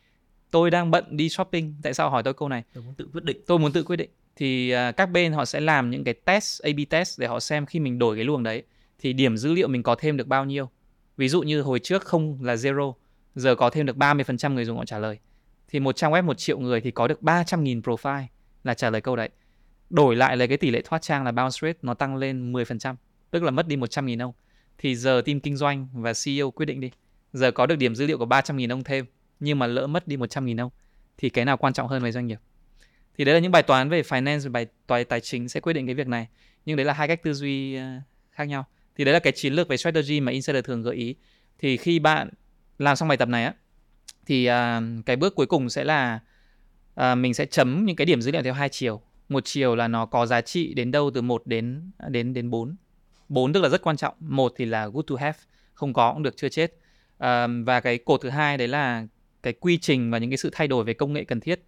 Tôi đang bận đi shopping tại sao hỏi tôi câu này? Tôi muốn tự quyết định. Tôi muốn tự quyết định. Thì uh, các bên họ sẽ làm những cái test A/B test để họ xem khi mình đổi cái luồng đấy thì điểm dữ liệu mình có thêm được bao nhiêu. Ví dụ như hồi trước không là zero giờ có thêm được 30% người dùng họ trả lời thì một trang web một triệu người thì có được 300.000 profile. Là trả lời câu đấy. Đổi lại là cái tỷ lệ thoát trang là bounce rate, nó tăng lên 10% tức là mất đi 100.000 ông. Thì giờ team kinh doanh và CEO quyết định đi. Giờ có được điểm dữ liệu của 300.000 ông thêm, nhưng mà lỡ mất đi 100.000 ông, thì cái nào quan trọng hơn với doanh nghiệp? Thì đấy là những bài toán về finance, bài toán tài chính sẽ quyết định cái việc này. Nhưng đấy là hai cách tư duy ờ, khác nhau. Thì đấy là cái chiến lược về strategy mà insider thường gợi ý. Thì khi bạn làm xong bài tập này á thì uh, cái bước cuối cùng sẽ là uh, mình sẽ chấm những cái điểm dữ liệu theo hai chiều. Một chiều là nó có giá trị đến đâu từ 1 à, đến đến đến 4 4 tức là rất quan trọng một thì là good to have không có cũng được chưa chết. Uh, và cái cột thứ hai đấy là cái quy trình và những cái sự thay đổi về công nghệ cần thiết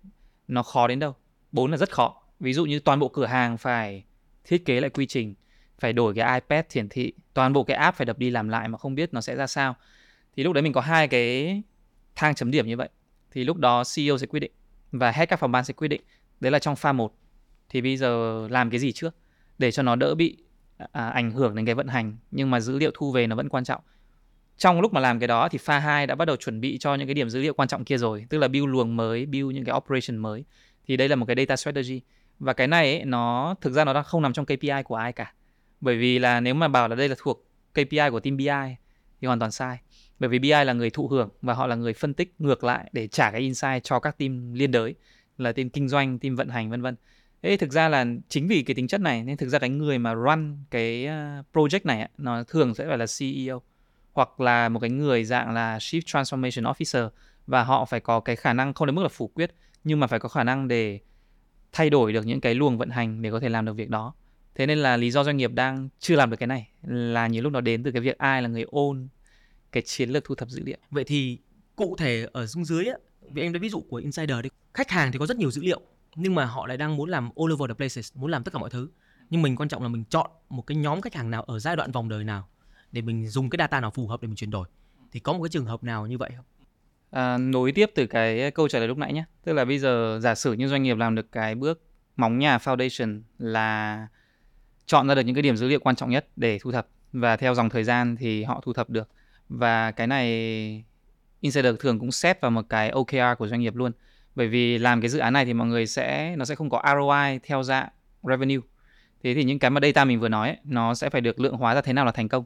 nó khó đến đâu. Bốn là rất khó. Ví dụ như toàn bộ cửa hàng phải thiết kế lại quy trình phải đổi cái iPad hiển thị toàn bộ cái app phải đập đi làm lại mà không biết nó sẽ ra sao. Thì lúc đấy mình có hai cái thang chấm điểm như vậy thì lúc đó CEO sẽ quyết định và hết các phòng ban sẽ quyết định đấy là trong pha 1 thì bây giờ làm cái gì trước để cho nó đỡ bị à, ảnh hưởng đến cái vận hành nhưng mà dữ liệu thu về nó vẫn quan trọng. Trong lúc mà làm cái đó thì pha 2 đã bắt đầu chuẩn bị cho những cái điểm dữ liệu quan trọng kia rồi tức là build luồng mới build những cái operation mới. Thì đây là một cái data strategy. Và cái này ấy, nó thực ra nó đang không nằm trong KPI của ai cả. Bởi vì là nếu mà bảo là đây là thuộc KPI của team BI thì hoàn toàn sai bởi vì BI là người thụ hưởng và họ là người phân tích ngược lại để trả cái insight cho các team liên đới là team kinh doanh, team vận hành vân vân. Thế thực ra là chính vì cái tính chất này nên thực ra cái người mà run cái ờ, project này nó thường sẽ phải là CEO hoặc là một cái người dạng là Chief Transformation Officer và họ phải có cái khả năng không đến mức là phủ quyết nhưng mà phải có khả năng để thay đổi được những cái luồng vận hành để có thể làm được việc đó. Thế nên là lý do doanh nghiệp đang chưa làm được cái này là nhiều lúc nó đến từ cái việc ai là người ôn cái chiến lược thu thập dữ liệu. vậy thì cụ thể ở xuống dưới á vì em đã ví dụ của insider đi khách hàng thì có rất nhiều dữ liệu nhưng mà họ lại đang muốn làm all over the places muốn làm tất cả mọi thứ. Nhưng mình quan trọng là mình chọn một cái nhóm khách hàng nào ở giai đoạn vòng đời nào để mình dùng cái data nào phù hợp để mình chuyển đổi. Thì có một cái trường hợp nào như vậy không? À, nối tiếp từ cái câu trả lời lúc nãy nhé. Tức là bây giờ giả sử như doanh nghiệp làm được cái bước móng nhà foundation là chọn ra được những cái điểm dữ liệu quan trọng nhất để thu thập. Và theo dòng thời gian thì họ thu thập được và cái này insider thường cũng xếp vào một cái OKR của doanh nghiệp luôn. Bởi vì làm cái dự án này thì mọi người sẽ nó sẽ không có ROI theo dạng revenue. Thế thì những cái mà data mình vừa nói ấy, nó sẽ phải được lượng hóa ra thế nào là thành công.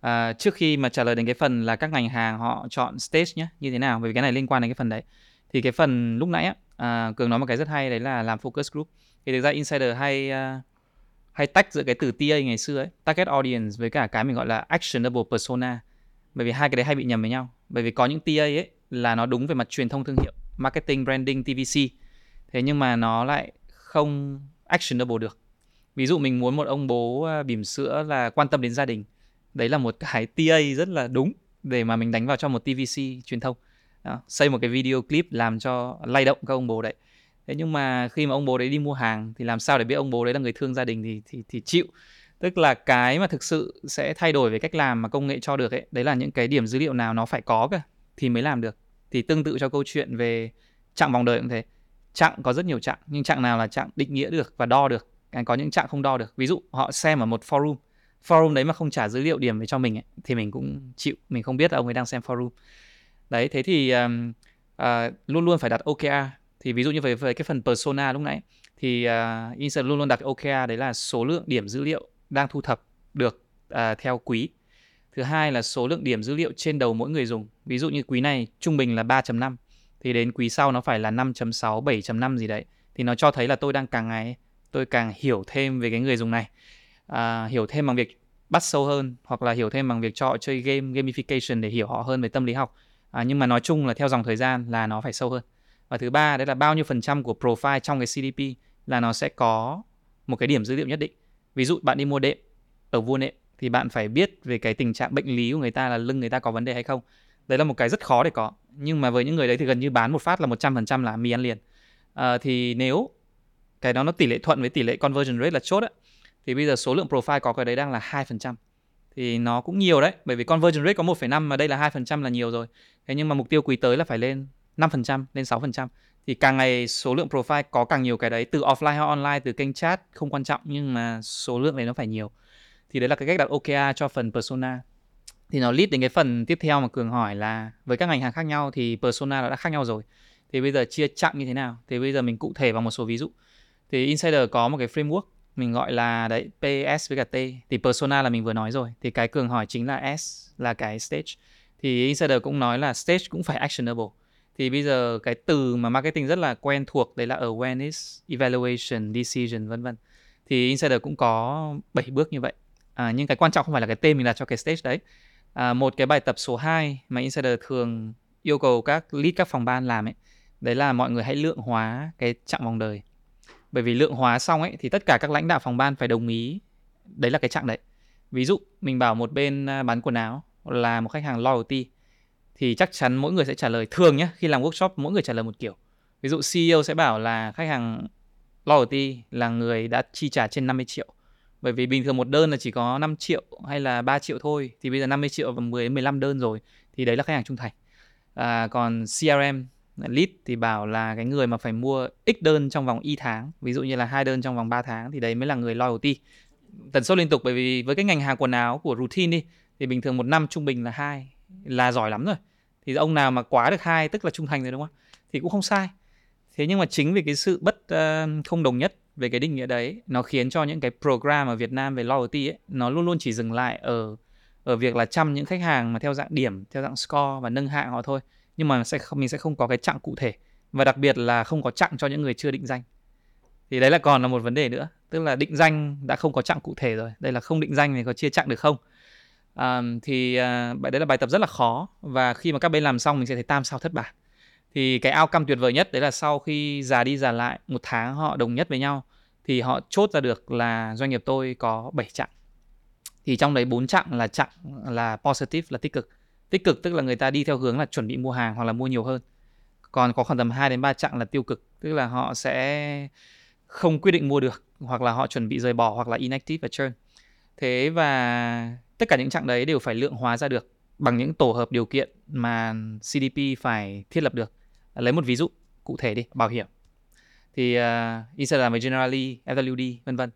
À, trước khi mà trả lời đến cái phần là các ngành hàng họ chọn stage nhé như thế nào bởi vì cái này liên quan đến cái phần đấy. Thì cái phần lúc nãy á, à, cường nói một cái rất hay đấy là làm focus group. Thì thực ra insider hay uh, hay tách giữa cái từ TA ngày xưa ấy target audience với cả cái mình gọi là actionable persona bởi vì hai cái đấy hay bị nhầm với nhau. Bởi vì có những TA ấy là nó đúng về mặt truyền thông thương hiệu marketing branding TVC thế nhưng mà nó lại không actionable được. Ví dụ mình muốn một ông bố à, bỉm sữa là quan tâm đến gia đình. Đấy là một cái TA rất là đúng để mà mình đánh vào cho một TVC truyền thông. Đó, xây một cái video clip làm cho lay động các ông bố đấy. Thế nhưng mà khi mà ông bố đấy đi mua hàng thì làm sao để biết ông bố đấy là người thương gia đình thì thì thì chịu? Tức là cái mà thực sự sẽ thay đổi về cách làm mà công nghệ cho được ấy đấy là những cái điểm dữ liệu nào nó phải có cơ thì mới làm được. Thì tương tự cho câu chuyện về chặng vòng đời cũng thế. Chặng có rất nhiều chặng nhưng chặng nào là chặng định nghĩa được và đo được. Có những chặng không đo được. Ví dụ họ xem ở một forum forum đấy mà không trả dữ liệu điểm về cho mình ấy, thì mình cũng chịu mình không biết là ông ấy đang xem forum. Đấy thế thì um, uh, luôn luôn phải đặt OKR thì ví dụ như về, về cái phần persona lúc nãy thì uh, insert luôn luôn đặt OKR đấy là số lượng điểm dữ liệu đang thu thập được à, theo quý. Thứ hai là số lượng điểm dữ liệu trên đầu mỗi người dùng. Ví dụ như quý này trung bình là 3.5 thì đến quý sau nó phải là 5.6 7.5 gì đấy. Thì nó cho thấy là tôi đang càng ngày tôi càng hiểu thêm về cái người dùng này. À, hiểu thêm bằng việc bắt sâu hơn hoặc là hiểu thêm bằng việc cho họ chơi game gamification để hiểu họ hơn về tâm lý học. À, nhưng mà nói chung là theo dòng thời gian là nó phải sâu hơn. Và thứ ba đấy là bao nhiêu phần trăm của profile trong cái CDP là nó sẽ có một cái điểm dữ liệu nhất định ví dụ bạn đi mua đệm ở vua nệm thì bạn phải biết về cái tình trạng bệnh lý của người ta là lưng người ta có vấn đề hay không. Đấy là một cái rất khó để có. Nhưng mà với những người đấy thì gần như bán một phát là 100% là mì ăn liền. À, thì nếu cái đó nó tỷ lệ thuận với tỷ lệ conversion rate là chốt á thì bây giờ số lượng profile có cái đấy đang là 2% thì nó cũng nhiều đấy bởi vì conversion rate có 1,5 mà đây là 2% là nhiều rồi. Thế nhưng mà mục tiêu quý tới là phải lên 5% lên 6% thì càng ngày số lượng profile có càng nhiều cái đấy, từ offline hay online, từ kênh chat không quan trọng, nhưng mà số lượng này nó phải nhiều. Thì đấy là cái cách đặt OKR cho phần persona. Thì nó lead đến cái phần tiếp theo mà cường hỏi là, với các ngành hàng khác nhau thì persona nó đã khác nhau rồi. Thì bây giờ chia chặng như thế nào? Thì bây giờ mình cụ thể vào một số ví dụ. Thì insider có một cái framework, mình gọi là đấy PS với cả T. Thì persona là mình vừa nói rồi. Thì cái cường hỏi chính là S là cái stage. Thì insider cũng nói là stage cũng phải actionable thì bây giờ cái từ mà marketing rất là quen thuộc đấy là awareness evaluation decision vân vân. Thì insider cũng có 7 bước như vậy. À, nhưng cái quan trọng không phải là cái tên mình đặt cho cái stage đấy. À, một cái bài tập số 2 mà insider thường yêu cầu các lead các phòng ban làm ấy đấy là mọi người hãy lượng hóa cái chặng vòng đời. Bởi vì lượng hóa xong ấy thì tất cả các lãnh đạo phòng ban phải đồng ý đấy là cái chặng đấy. Ví dụ mình bảo một bên à, bán quần áo là một khách hàng loyalty thì chắc chắn mỗi người sẽ trả lời thường nhé. Khi làm workshop mỗi người trả lời một kiểu. Ví dụ CEO sẽ bảo là khách hàng loyalty là người đã chi trả trên 50 triệu. Bởi vì bình thường một đơn là chỉ có 5 triệu hay là 3 triệu thôi thì bây giờ 50 triệu và 10 15 đơn rồi thì đấy là khách hàng trung thành. À, còn CRM lead thì bảo là cái người mà phải mua x đơn trong vòng y tháng ví dụ như là hai đơn trong vòng 3 tháng thì đấy mới là người loyalty. Tần suất liên tục bởi vì với cái ngành hàng quần áo của routine đi thì bình thường một năm trung bình là hai là giỏi lắm rồi. Thì ông nào mà quá được hai tức là trung thành rồi đúng không thì cũng không sai. Thế nhưng mà chính vì cái sự bất uh, không đồng nhất về cái định nghĩa đấy nó khiến cho những cái program ở Việt Nam về loyalty ấy nó luôn luôn chỉ dừng lại ở ở việc là chăm những khách hàng mà theo dạng điểm theo dạng score và nâng hạng họ thôi. Nhưng mà sẽ không mình sẽ không có cái chặng cụ thể. Và đặc biệt là không có chặng cho những người chưa định danh. Thì đấy là còn là một vấn đề nữa. Tức là định danh đã không có chặng cụ thể rồi. Đây là không định danh thì có chia chặng được không? À, thì uh, đấy là bài tập rất là khó và khi mà các bên làm xong mình sẽ thấy tam sao thất bại. Thì cái outcome tuyệt vời nhất đấy là sau khi già đi già lại một tháng họ đồng nhất với nhau thì họ chốt ra được là doanh nghiệp tôi có 7 chặng. Thì trong đấy bốn chặng là chặng là positive là tích cực. Tích cực tức là người ta đi theo hướng là chuẩn bị mua hàng hoặc là mua nhiều hơn. Còn có khoảng tầm 2 đến 3 chặng là tiêu cực tức là họ sẽ không quyết định mua được hoặc là họ chuẩn bị rời bỏ hoặc là inactive và churn. Thế và tất cả những chặng đấy đều phải lượng hóa ra được bằng những tổ hợp điều kiện mà CDP phải thiết lập được. Lấy một ví dụ cụ thể đi bảo hiểm. Thì à, uh, Insider làm với Generali, FWD vân vân.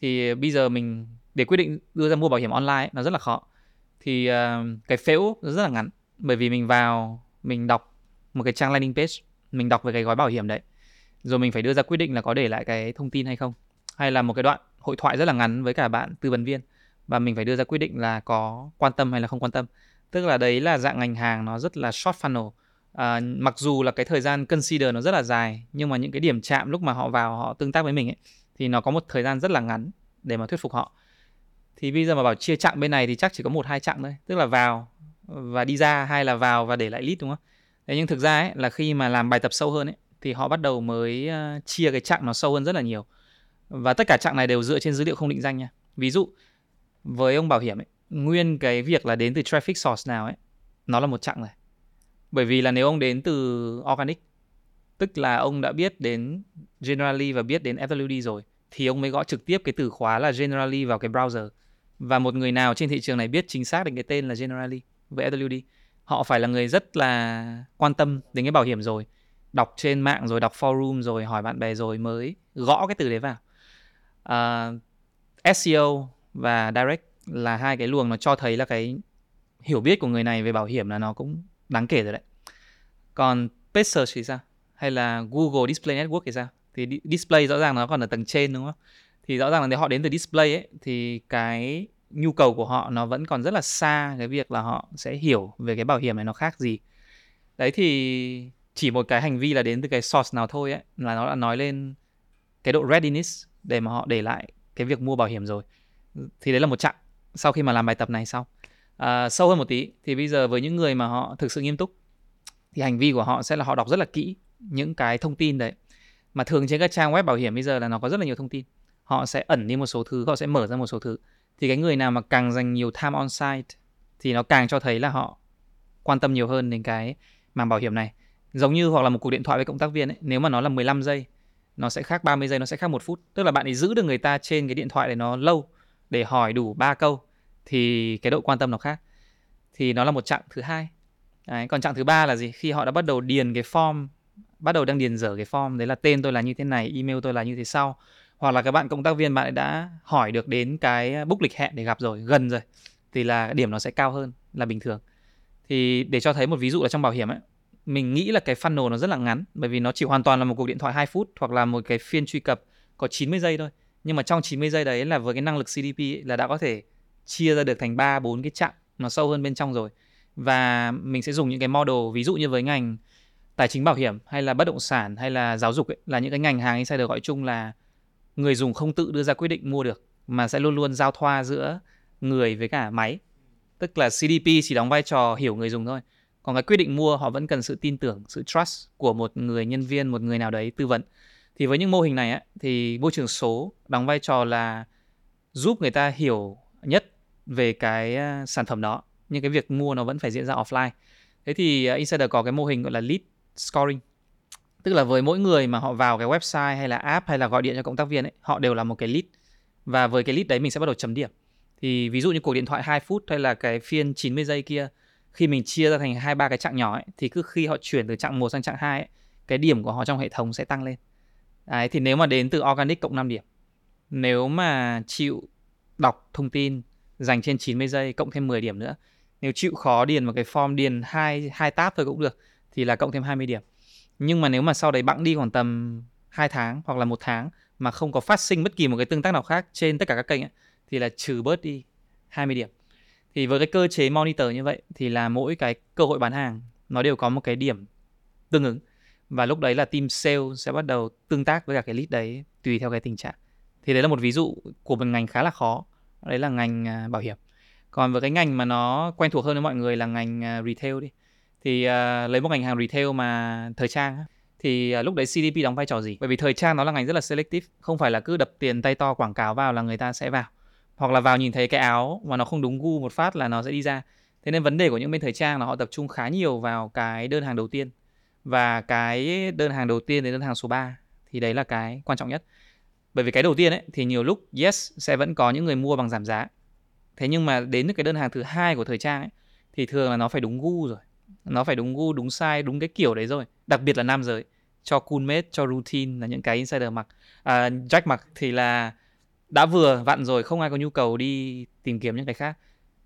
Thì bây giờ mình để quyết định đưa ra mua bảo hiểm online ấy, nó rất là khó. Thì uh, cái phễu rất là ngắn bởi vì mình vào mình đọc một cái trang landing page mình đọc về cái gói bảo hiểm đấy. Rồi mình phải đưa ra quyết định là có để lại cái thông tin hay không. Hay là một cái đoạn hội thoại rất là ngắn với cả bạn tư vấn viên và mình phải đưa ra quyết định là có quan tâm hay là không quan tâm. Tức là đấy là dạng ngành hàng nó rất là short funnel. À, mặc dù là cái thời gian consider nó rất là dài nhưng mà những cái điểm chạm lúc mà họ vào họ tương tác với mình ấy thì nó có một thời gian rất là ngắn để mà thuyết phục họ. Thì bây giờ mà bảo chia chặng bên này thì chắc chỉ có một hai chặng thôi. Tức là vào và đi ra hay là vào và để lại lead đúng không? Thế nhưng thực ra ấy là khi mà làm bài tập sâu hơn ấy thì họ bắt đầu mới ờ, chia cái chặng nó sâu hơn rất là nhiều. Và tất cả chặng này đều dựa trên dữ liệu không định danh nha. Ví dụ với ông bảo hiểm ấy nguyên cái việc là đến từ traffic source nào ấy nó là một chặng này. Bởi vì là nếu ông đến từ organic tức là ông đã biết đến generally và biết đến FWD rồi thì ông mới gõ trực tiếp cái từ khóa là generally vào cái browser. Và một người nào trên thị trường này biết chính xác đến cái tên là generally với FWD họ phải là người rất là quan tâm đến cái bảo hiểm rồi. Đọc trên mạng rồi đọc forum rồi hỏi bạn bè rồi mới gõ cái từ đấy vào. À, uh, SEO và direct là hai cái luồng nó cho thấy là cái hiểu biết của người này về bảo hiểm là nó cũng đáng kể rồi đấy. Còn page search thì sao? Hay là Google Display Network thì sao? Thì display rõ ràng nó còn ở tầng trên đúng không? Thì rõ ràng là nếu họ đến từ display ấy, thì cái nhu cầu của họ nó vẫn còn rất là xa cái việc là họ sẽ hiểu về cái bảo hiểm này nó khác gì. Đấy thì chỉ một cái hành vi là đến từ cái source nào thôi ấy, là nó đã nói lên cái độ readiness để mà họ để lại cái việc mua bảo hiểm rồi thì đấy là một chặng sau khi mà làm bài tập này xong à, sâu hơn một tí thì bây giờ với những người mà họ thực sự nghiêm túc thì hành vi của họ sẽ là họ đọc rất là kỹ những cái thông tin đấy. Mà thường trên các trang web bảo hiểm bây giờ là nó có rất là nhiều thông tin. Họ sẽ ẩn đi một số thứ họ sẽ mở ra một số thứ. Thì cái người nào mà càng dành nhiều time on site thì nó càng cho thấy là họ quan tâm nhiều hơn đến cái mảng bảo hiểm này. Giống như hoặc là một cuộc điện thoại với cộng tác viên ấy, nếu mà nó là 15 giây nó sẽ khác 30 giây nó sẽ khác một phút. Tức là bạn ấy giữ được người ta trên cái điện thoại để nó lâu để hỏi đủ ba câu thì cái độ quan tâm nó khác. Thì nó là một chặng thứ hai. Đấy, còn chặng thứ ba là gì? Khi họ đã bắt đầu điền cái form bắt đầu đang điền dở cái form đấy là tên tôi là như thế này email tôi là như thế sau hoặc là các bạn cộng tác viên bạn ấy đã hỏi được đến cái book lịch hẹn để gặp rồi gần rồi thì là điểm nó sẽ cao hơn là bình thường. Thì để cho thấy một ví dụ là trong bảo hiểm ấy mình nghĩ là cái funnel nó rất là ngắn bởi vì nó chỉ hoàn toàn là một cuộc điện thoại 2 phút hoặc là một cái phiên truy cập có 90 giây thôi nhưng mà trong 90 giây đấy là với cái năng lực CDP ấy, là đã có thể chia ra được thành 3 4 cái chặng nó sâu hơn bên trong rồi. Và mình sẽ dùng những cái model ví dụ như với ngành tài chính bảo hiểm hay là bất động sản hay là giáo dục ấy, là những cái ngành hàng insider gọi chung là người dùng không tự đưa ra quyết định mua được mà sẽ luôn luôn giao thoa giữa người với cả máy. Tức là CDP chỉ đóng vai trò hiểu người dùng thôi. Còn cái quyết định mua họ vẫn cần sự tin tưởng sự trust của một người nhân viên một người nào đấy tư vấn thì với những mô hình này á, thì môi trường số đóng vai trò là giúp người ta hiểu nhất về cái à, sản phẩm đó nhưng cái việc mua nó vẫn phải diễn ra offline. Thế thì à, insider có cái mô hình gọi là lead scoring. Tức là với mỗi người mà họ vào cái website hay là app hay là gọi điện cho cộng tác viên ấy họ đều là một cái lead. Và với cái lead đấy mình sẽ bắt đầu chấm điểm. Thì ví dụ như cuộc điện thoại 2 phút hay là cái phiên 90 giây kia khi mình chia ra thành hai ba cái chặng nhỏ ấy, thì cứ khi họ chuyển từ chặng 1 sang chặng 2 ấy, cái điểm của họ trong hệ thống sẽ tăng lên. Đấy, thì nếu mà đến từ organic cộng 5 điểm. Nếu mà chịu đọc thông tin dành trên 90 giây cộng thêm 10 điểm nữa. Nếu chịu khó điền vào cái form điền hai hai tab thôi cũng được thì là cộng thêm 20 điểm. Nhưng mà nếu mà sau đấy bẵng đi khoảng tầm 2 tháng hoặc là một tháng mà không có phát sinh bất kỳ một cái tương tác nào khác trên tất cả các kênh ấy, thì là trừ bớt đi 20 điểm thì với cái cơ chế monitor như vậy thì là mỗi cái cơ hội bán hàng nó đều có một cái điểm tương ứng và lúc đấy là team sale sẽ bắt đầu tương tác với cả cái lead đấy tùy theo cái tình trạng. Thì đấy là một ví dụ của một ngành khá là khó. Đấy là ngành à, bảo hiểm. Còn với cái ngành mà nó quen thuộc hơn với mọi người là ngành à, retail đi. Thì uh, lấy một ngành hàng retail mà thời trang thì uh, lúc đấy CDP đóng vai trò gì? Bởi vì thời trang nó là ngành rất là selective. Không phải là cứ đập tiền tay to quảng cáo vào là người ta sẽ vào. Hoặc là vào nhìn thấy cái áo mà nó không đúng gu một phát là nó sẽ đi ra. Thế nên vấn đề của những bên thời trang là họ tập trung khá nhiều vào cái đơn hàng đầu tiên và cái đơn hàng đầu tiên đến đơn hàng số 3 thì đấy là cái quan trọng nhất. Bởi vì cái đầu tiên ấy thì nhiều lúc yes sẽ vẫn có những người mua bằng giảm giá. Thế nhưng mà đến cái đơn hàng thứ hai của thời trang ấy thì thường là nó phải đúng gu rồi. Nó phải đúng gu đúng size đúng cái kiểu đấy rồi. Đặc biệt là nam giới cho cool mate cho routine là những cái insider mặc. À, Jack mặc thì là đã vừa vặn rồi không ai có nhu cầu đi tìm kiếm những cái khác.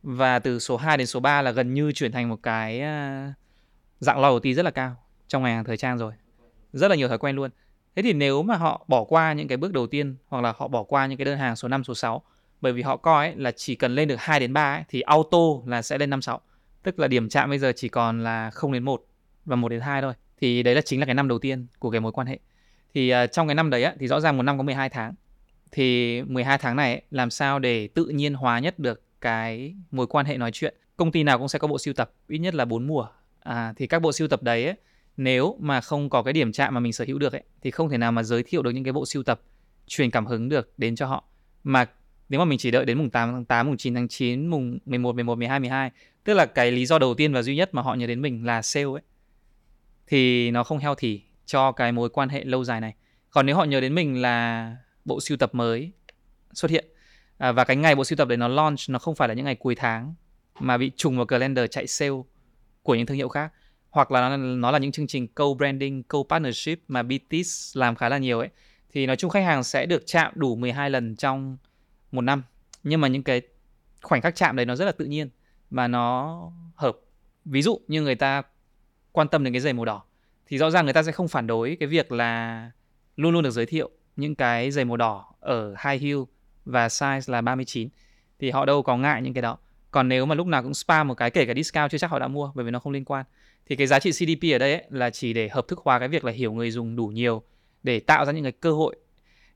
Và từ số 2 đến số 3 là gần như chuyển thành một cái à, dạng loyalty rất là cao trong ngành hàng thời trang rồi. Rất là nhiều thói quen luôn. Thế thì nếu mà họ bỏ qua những cái bước đầu tiên hoặc là họ bỏ qua những cái đơn hàng số 5 số 6 bởi vì họ coi ấy, là chỉ cần lên được 2 đến 3 ấy, thì auto là sẽ lên 5 6 tức là điểm chạm bây giờ chỉ còn là 0 đến 1 và 1 đến 2 thôi. Thì đấy là chính là cái năm đầu tiên của cái mối quan hệ. Thì uh, trong cái năm đấy á, thì rõ ràng một năm có 12 tháng. Thì 12 tháng này ấy, làm sao để tự nhiên hóa nhất được cái mối quan hệ nói chuyện? Công ty nào cũng sẽ có bộ siêu tập ít nhất là 4 mùa. À, thì các bộ siêu tập đấy ấy, nếu mà không có cái điểm chạm mà mình sở hữu được ấy, thì không thể nào mà giới thiệu được những cái bộ siêu tập truyền cảm hứng được đến cho họ. Mà nếu mà mình chỉ đợi đến mùng 8 tháng 8, mùng 9 tháng 9, mùng 11, 11, 12, 12 tức là cái lý do đầu tiên và duy nhất mà họ nhớ đến mình là sale ấy thì nó không heo thì cho cái mối quan hệ lâu dài này. Còn nếu họ nhớ đến mình là bộ sưu tập mới xuất hiện à, và cái ngày bộ sưu tập đấy nó launch nó không phải là những ngày cuối tháng mà bị trùng vào calendar chạy sale của những thương hiệu khác hoặc là nó, nó là những chương trình co-branding, co-partnership mà BTS làm khá là nhiều ấy thì nói chung khách hàng sẽ được chạm đủ 12 lần trong một năm nhưng mà những cái khoảnh khắc chạm đấy nó rất là tự nhiên và nó hợp ví dụ như người ta quan tâm đến cái giày màu đỏ thì rõ ràng người ta sẽ không phản đối cái việc là luôn luôn được giới thiệu những cái giày màu đỏ ở high heel và size là 39 thì họ đâu có ngại những cái đó. Còn nếu mà lúc nào cũng spam một cái kể cả discount chưa chắc họ đã mua bởi vì nó không liên quan. Thì cái giá trị CDP ở đây ấy, là chỉ để hợp thức hóa cái việc là hiểu người dùng đủ nhiều để tạo ra những cái cơ hội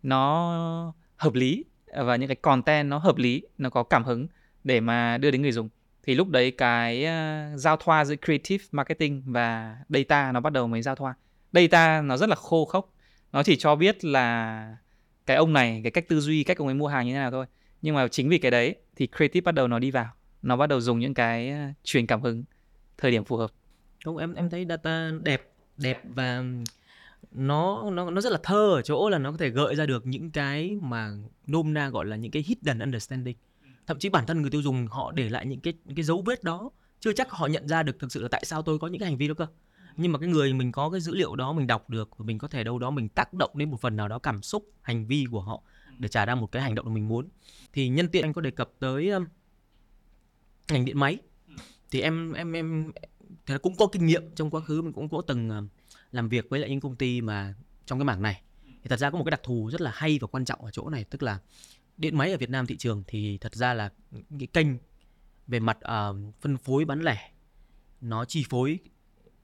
nó hợp lý và những cái content nó hợp lý, nó có cảm hứng để mà đưa đến người dùng. Thì lúc đấy cái uh, giao thoa giữa creative marketing và data nó bắt đầu mới giao thoa. Data nó rất là khô khốc nó chỉ cho biết là cái ông này cái cách tư duy cách ông ấy mua hàng như thế nào thôi nhưng mà chính vì cái đấy thì creative bắt đầu nó đi vào nó bắt đầu dùng những cái ờ, truyền cảm hứng thời điểm phù hợp không em em thấy data đẹp đẹp và nó nó nó rất là thơ ở chỗ là nó có thể gợi ra được những cái mà nôm na gọi là những cái hidden understanding. Thậm chí bản thân người tiêu dùng họ để lại những cái những cái dấu vết đó chưa chắc họ nhận ra được thực sự là tại sao tôi có những cái hành vi đó cơ. Nhưng mà cái người mình có cái dữ liệu đó mình đọc được và mình có thể đâu đó mình tác động đến một phần nào đó cảm xúc, hành vi của họ để trả ra một cái hành động mà mình muốn. Thì nhân tiện anh có đề cập tới um, ngành điện máy thì em em em thì cũng có kinh nghiệm trong quá khứ mình cũng có từng ờ, làm việc với lại những công ty mà trong cái mảng này. Thì thật ra có một cái đặc thù rất là hay và quan trọng ở chỗ này tức là điện máy ở Việt Nam thị trường thì thật ra là cái kênh về mặt uh, phân phối bán lẻ nó chi phối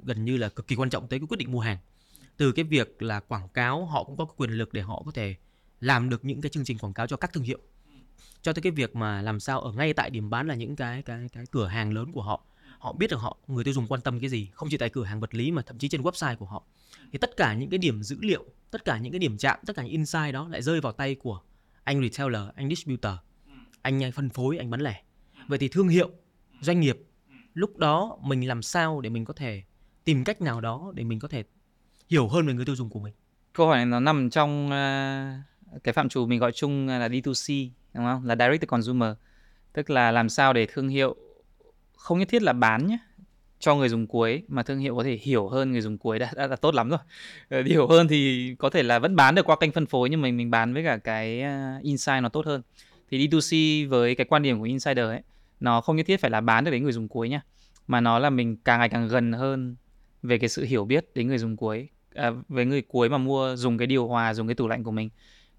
gần như là cực kỳ quan trọng tới cái quyết định mua hàng. Từ cái việc là quảng cáo họ cũng có quyền lực để họ có thể làm được những cái chương trình quảng cáo cho các thương hiệu. Cho tới cái việc mà làm sao ở ngay tại điểm bán là những cái cái cái cửa hàng lớn của họ họ biết được họ người tiêu dùng quan tâm cái gì không chỉ tại cửa hàng vật lý mà thậm chí trên website của họ. Thì tất cả những cái điểm dữ liệu tất cả những cái điểm chạm tất cả những insight đó lại rơi vào tay của anh retailer anh distributor. Anh phân phối anh bán lẻ. Vậy thì thương hiệu doanh nghiệp lúc đó mình làm sao để mình có thể tìm cách nào đó để mình có thể hiểu hơn về người tiêu dùng của mình? Câu hỏi này nó nằm trong uh, cái phạm trù mình gọi chung là D2C đúng không? Là direct to consumer. Tức là làm sao để thương hiệu không nhất thiết là bán nhé cho người dùng cuối mà thương hiệu có thể hiểu hơn người dùng cuối đã, đã, đã tốt lắm rồi. Ờ, Để hiểu hơn thì có thể là vẫn bán được qua kênh phân phối nhưng mình mình bán với cả cái ờ, insight nó tốt hơn. Thì D2C với cái quan điểm của insider ấy nó không nhất thiết phải là bán được đến người dùng cuối nha mà nó là mình càng ngày càng gần hơn về cái sự hiểu biết đến người dùng cuối à, với người cuối mà mua dùng cái điều hòa dùng cái tủ lạnh của mình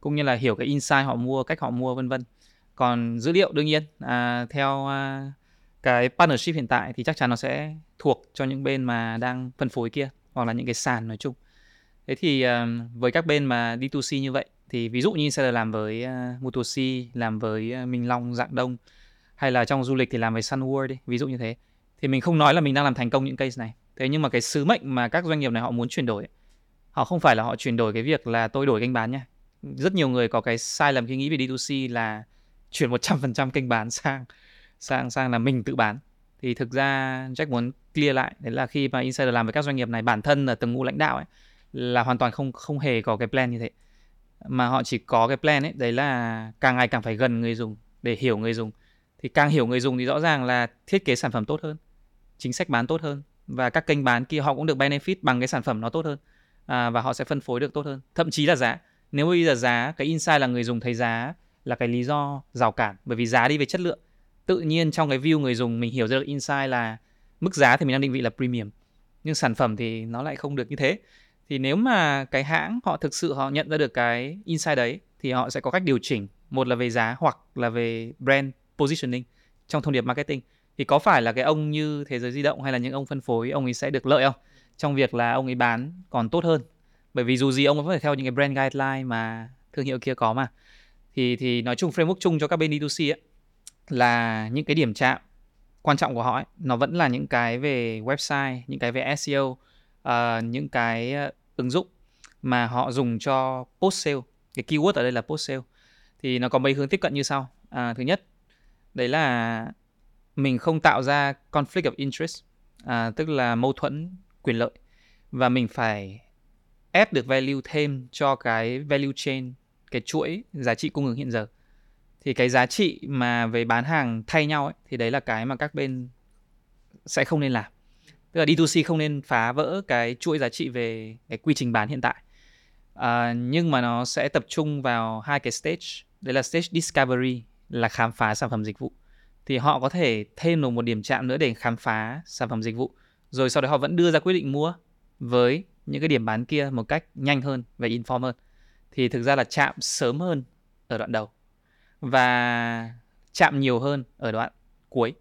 cũng như là hiểu cái insight họ mua cách họ mua vân vân. Còn dữ liệu đương nhiên à, theo à, cái partnership hiện tại thì chắc chắn nó sẽ thuộc cho những bên mà đang phân phối kia hoặc là những cái sàn nói chung. Thế thì uh, với các bên mà D2C như vậy thì ví dụ như Insider làm với ờ, uh, Mutosi làm với uh, Minh Long Dạng Đông hay là trong du lịch thì làm với Sunworld đi ví dụ như thế. Thì mình không nói là mình đang làm thành công những case này. Thế nhưng mà cái sứ mệnh mà các doanh nghiệp này họ muốn chuyển đổi họ không phải là họ chuyển đổi cái việc là tôi đổi kênh bán nha. Rất nhiều người có cái sai lầm khi nghĩ về D2C là chuyển 100% kênh bán sang sang sang là mình tự bán. Thì thực ra Jack muốn clear lại đấy là khi mà insider làm với các doanh nghiệp này bản thân là từng ngũ lãnh đạo ấy là hoàn toàn không không hề có cái plan như thế. Mà họ chỉ có cái plan ấy đấy là càng ngày càng phải gần người dùng để hiểu người dùng. Thì càng hiểu người dùng thì rõ ràng là thiết kế sản phẩm tốt hơn chính sách bán tốt hơn và các kênh bán kia họ cũng được benefit bằng cái sản phẩm nó tốt hơn à, và họ sẽ phân phối được tốt hơn. Thậm chí là giá. Nếu bây giờ giá cái insight là người dùng thấy giá là cái lý do rào cản bởi vì giá đi về chất lượng tự nhiên trong cái view người dùng mình hiểu ra được insight là mức giá thì mình đang định vị là premium. Nhưng sản phẩm thì nó lại không được như thế. Thì nếu mà cái hãng họ thực sự họ nhận ra được cái insight đấy thì họ sẽ có cách điều chỉnh. Một là về giá hoặc là về brand positioning trong thông điệp marketing. Thì có phải là cái ông như thế giới di động hay là những ông phân phối, ông ấy sẽ được lợi không? Trong việc là ông ấy bán còn tốt hơn. Bởi vì dù gì ông vẫn phải theo những cái brand guideline mà thương hiệu kia có mà. Thì thì nói chung framework chung cho các bên D2C ấy là những cái điểm chạm quan trọng của họ ấy, nó vẫn là những cái về website, những cái về SEO, uh, ờ, những cái ờ, ứng dụng mà họ dùng cho post sale. Cái keyword ở đây là post sale. Thì nó có mấy hướng tiếp cận như sau. À, thứ nhất, đấy là mình không tạo ra conflict of interest, à, tức là mâu thuẫn quyền lợi và mình phải add được value thêm cho cái value chain, cái chuỗi giá trị cung ứng hiện giờ thì cái giá trị mà về bán hàng thay nhau ấy thì đấy là cái mà các bên sẽ không nên làm. Tức là D2C không nên phá vỡ cái chuỗi giá trị về cái quy trình bán hiện tại. À, nhưng mà nó sẽ tập trung vào hai cái stage. Đấy là stage discovery là khám phá sản phẩm dịch vụ. Thì họ có thể thêm được một điểm chạm nữa để khám phá sản phẩm dịch vụ. Rồi sau đó họ vẫn đưa ra quyết định mua với những cái điểm bán kia một cách nhanh hơn và inform hơn. Thì thực ra là chạm sớm hơn ở đoạn đầu và chạm nhiều hơn ở đoạn cuối.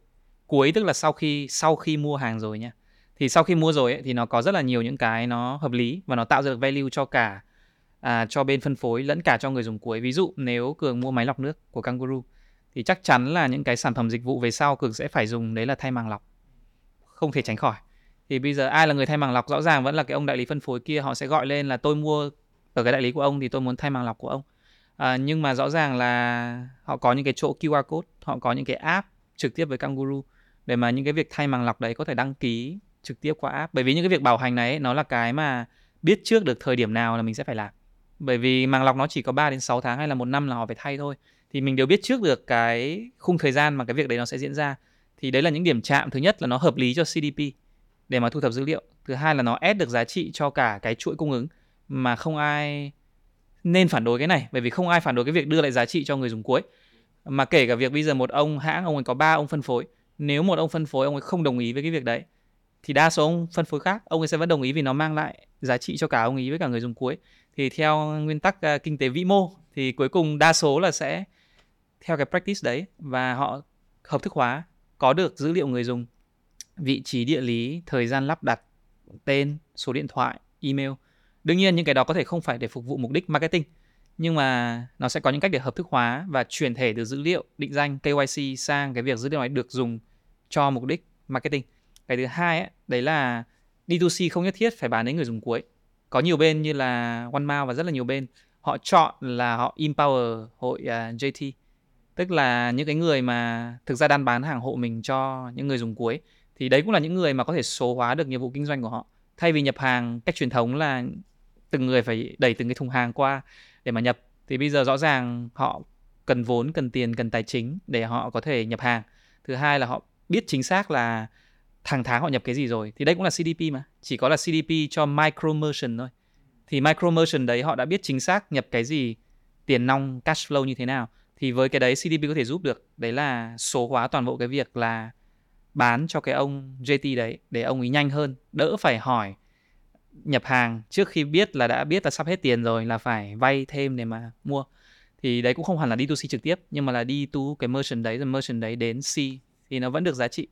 Cuối tức là sau khi sau khi mua hàng rồi nha. Thì sau khi mua rồi ấy, thì nó có rất là nhiều những cái nó hợp lý và nó tạo ra được value cho cả à, cho bên phân phối lẫn cả cho người dùng cuối. Ví dụ nếu cường mua máy lọc nước của kangaroo thì chắc chắn là những cái sản phẩm dịch vụ về sau cường sẽ phải dùng đấy là thay màng lọc. Không thể tránh khỏi. Thì bây giờ ai là người thay màng lọc? Rõ ràng vẫn là cái ông đại lý phân phối kia họ sẽ gọi lên là tôi mua ở cái đại lý của ông thì tôi muốn thay màng lọc của ông. À, nhưng mà rõ ràng là họ có những cái chỗ QR code, họ có những cái app trực tiếp với kangaroo để mà những cái việc thay màng lọc đấy có thể đăng ký trực tiếp qua app. Bởi vì những cái việc bảo hành này nó là cái mà biết trước được thời điểm nào là mình sẽ phải làm. Bởi vì màng lọc nó chỉ có 3 đến 6 tháng hay là một năm là họ phải thay thôi. Thì mình đều biết trước được cái khung thời gian mà cái việc đấy nó sẽ diễn ra. Thì đấy là những điểm chạm thứ nhất là nó hợp lý cho CDP để mà thu thập dữ liệu. Thứ hai là nó add được giá trị cho cả cái chuỗi cung ứng mà không ai nên phản đối cái này bởi vì không ai phản đối cái việc đưa lại giá trị cho người dùng cuối. Mà kể cả việc bây giờ một ông hãng ông ấy có ba ông phân phối nếu một ông phân phối ông ấy không đồng ý với cái việc đấy thì đa số ông phân phối khác ông ấy sẽ vẫn đồng ý vì nó mang lại giá trị cho cả ông ấy với cả người dùng cuối. Thì theo nguyên tắc uh, kinh tế vĩ mô thì cuối cùng đa số là sẽ theo cái practice đấy và họ hợp thức hóa có được dữ liệu người dùng vị trí địa lý thời gian lắp đặt tên số điện thoại email đương nhiên những cái đó có thể không phải để phục vụ mục đích marketing nhưng mà nó sẽ có những cách để hợp thức hóa và chuyển thể từ dữ liệu định danh KYC sang cái việc dữ liệu này được dùng cho mục đích marketing. Cái thứ hai ấy, đấy là D2C không nhất thiết phải bán đến người dùng cuối. Có nhiều bên như là OneMail và rất là nhiều bên họ chọn là họ empower hội à, uh, JT tức là những cái người mà thực ra đang bán hàng hộ mình cho những người dùng cuối thì đấy cũng là những người mà có thể số hóa được nhiệm vụ kinh doanh của họ thay vì nhập hàng cách truyền thống là từng người phải đẩy từng cái thùng hàng qua để mà nhập. Thì bây giờ rõ ràng họ cần vốn, cần tiền, cần tài chính để họ có thể nhập hàng. Thứ hai là họ biết chính xác là hàng tháng họ nhập cái gì rồi. Thì đây cũng là CDP mà, chỉ có là CDP cho micro merchant thôi. Thì micro merchant đấy họ đã biết chính xác nhập cái gì, tiền nong, cash flow như thế nào. Thì với cái đấy CDP có thể giúp được. Đấy là số hóa toàn bộ cái việc là bán cho cái ông JT đấy để ông ấy nhanh hơn. Đỡ phải hỏi nhập hàng trước khi biết là đã biết là sắp hết tiền rồi là phải vay thêm để mà mua. Thì đấy cũng không hẳn là đi to C trực tiếp, nhưng mà là đi to cái merchant đấy, rồi merchant đấy đến C thì nó vẫn được giá trị.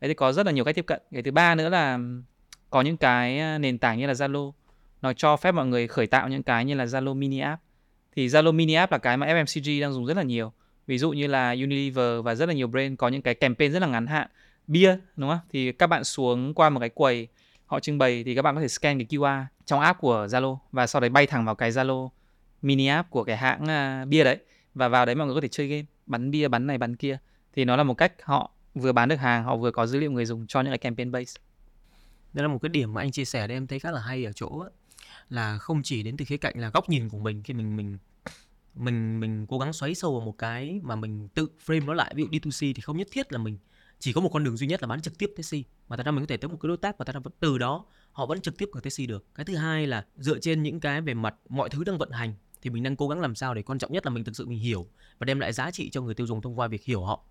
Đấy thì có rất là nhiều cách tiếp cận. Cái thứ ba nữa là có những cái à, nền tảng như là Zalo. Nó cho phép mọi người khởi tạo những cái như là Zalo mini app. Thì Zalo mini app là cái mà FMCG đang dùng rất là nhiều. Ví dụ như là Unilever và rất là nhiều brand có những cái campaign rất là ngắn hạn. Bia đúng không? Thì các bạn xuống qua một cái quầy họ trưng bày thì các bạn có thể scan cái QR trong app của Zalo và sau đấy bay thẳng vào cái Zalo mini app của cái hãng uh, bia đấy. Và vào đấy mọi người có thể chơi game bắn bia bắn này bắn kia. Thì nó là một cách họ vừa bán được hàng họ vừa có dữ liệu người dùng cho những cái campaign base. Đây là một cái điểm mà anh chia sẻ đây em thấy khá là hay ở chỗ là không chỉ đến từ khía cạnh là góc nhìn của mình khi mình mình mình mình cố gắng xoáy sâu vào một cái mà mình tự frame nó lại. Ví dụ D2C thì không nhất thiết là mình chỉ có một con đường duy nhất là bán trực tiếp taxi mà thật ra mình có thể tới một cái đối tác và thật ra từ đó họ vẫn trực tiếp gửi taxi được. Cái thứ hai là dựa trên những cái về mặt mọi thứ đang vận hành thì mình đang cố gắng làm sao để quan trọng nhất là mình thực sự mình hiểu và đem lại giá trị cho người tiêu dùng thông qua việc hiểu họ.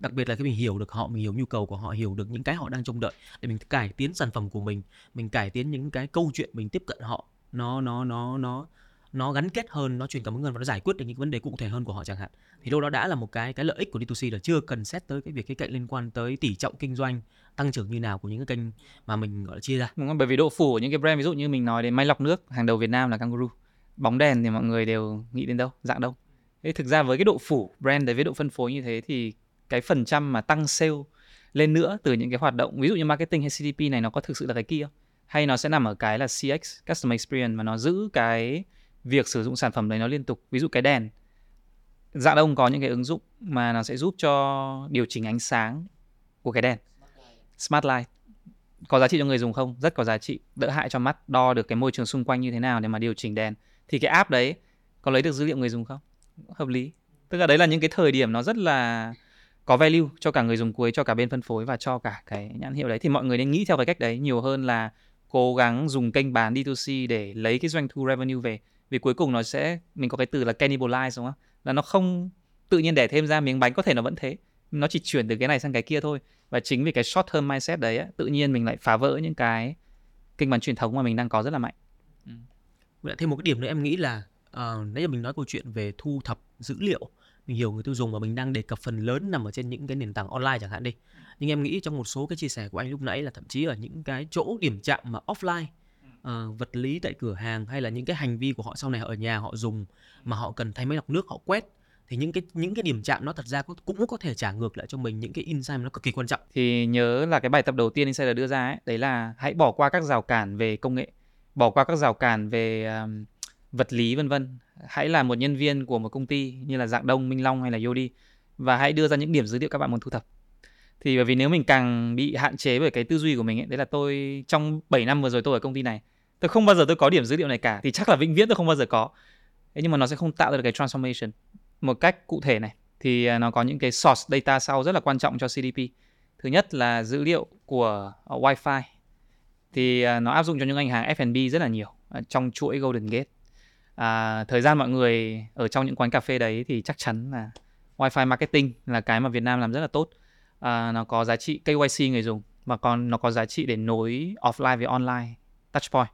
Đặc biệt là khi mình hiểu được họ, mình hiểu nhu cầu của họ, hiểu được những cái họ đang trông đợi để mình cải tiến sản phẩm của mình mình cải tiến những cái câu chuyện mình tiếp cận họ. Nó nó nó nó nó gắn kết hơn, nó truyền cảm hứng hơn và nó giải quyết được những vấn đề cụ thể hơn của họ chẳng hạn. Thì đâu đó đã là một cái cái lợi ích của D2C là chưa cần xét tới cái việc cái cạnh liên quan tới tỷ trọng kinh doanh tăng trưởng như nào của những cái kênh mà mình, gọi là, chia ra. Đúng không bởi vì độ phủ của những cái brand, ví dụ như mình nói đến máy lọc nước, hàng đầu Việt Nam là Kangaroo. Bóng đèn thì mọi người đều nghĩ đến đâu? Dạng đâu? Thế thực ra với cái độ phủ brand đấy, với độ phân phối như thế thì cái phần trăm mà tăng sale lên nữa từ những cái hoạt động, ví dụ như marketing hay CDP này nó có thực sự là cái kia hay nó sẽ nằm ở cái là CX customer experience mà nó giữ cái việc sử dụng sản phẩm đấy nó liên tục. Ví dụ cái đèn, dạng đông có những cái ứng dụng mà nó sẽ giúp cho điều chỉnh ánh sáng của cái đèn. Smart light. Có giá trị cho người dùng không? Rất có giá trị. Đỡ hại cho mắt, đo được cái môi trường xung quanh như thế nào để mà điều chỉnh đèn. Thì cái app đấy có lấy được dữ liệu người dùng không? Hợp lý. Tức là đấy là những cái thời điểm nó rất là có value cho cả người dùng cuối, cho cả bên phân phối và cho cả cái nhãn hiệu đấy. Thì mọi người nên nghĩ theo cái cách đấy nhiều hơn là cố gắng dùng kênh bán D2C để lấy cái doanh thu revenue về vì cuối cùng nó sẽ mình có cái từ là cannibalize đúng không là nó không tự nhiên đẻ thêm ra miếng bánh có thể nó vẫn thế. Nó chỉ chuyển từ cái này sang cái kia thôi. Và chính vì cái short term mindset đấy á, tự nhiên mình lại phá vỡ những cái kênh bán truyền thống mà mình đang có rất là mạnh. Ừ. lại thêm một cái điểm nữa em nghĩ là uh, nãy giờ mình nói câu chuyện về thu thập dữ liệu mình hiểu người tiêu dùng và mình đang đề cập phần lớn nằm ở trên những cái nền tảng online chẳng hạn đi. Nhưng em nghĩ trong một số cái chia sẻ của anh lúc nãy là thậm chí ở những cái chỗ điểm chạm mà offline uh, vật lý tại cửa hàng hay là những cái hành vi của họ sau này họ ở nhà họ dùng mà họ cần thay máy lọc nước họ quét thì những cái những cái điểm chạm nó thật ra cũng có thể trả ngược lại cho mình những cái insight nó cực kỳ quan trọng. Thì nhớ là cái bài tập đầu tiên insider đưa ra ấy đấy là hãy bỏ qua các rào cản về công nghệ bỏ qua các rào cản về um, vật lý vân vân. Hãy là một nhân viên của một công ty như là dạng đông minh long hay là yodi và hãy đưa ra những điểm dữ liệu các bạn muốn thu thập. Thì bởi vì nếu mình càng bị hạn chế bởi cái tư duy của mình ấy, đấy là tôi trong 7 năm vừa rồi tôi ở công ty này tôi không bao giờ tôi có điểm dữ liệu này cả thì chắc là vĩnh viễn tôi không bao giờ có. Thế nhưng mà nó sẽ không tạo ra được cái transformation. Một cách cụ thể này thì à, nó có những cái source data sau rất là quan trọng cho CDP thứ nhất là dữ liệu của uh, wifi. Thì à, nó áp dụng cho những ngành hàng F&B rất là nhiều trong chuỗi Golden Gate. À, thời gian mọi người ở trong những quán cà phê đấy thì chắc chắn là wifi marketing là cái mà Việt Nam làm rất là tốt. À, nó có giá trị KYC người dùng và còn nó có giá trị để nối offline với online touchpoint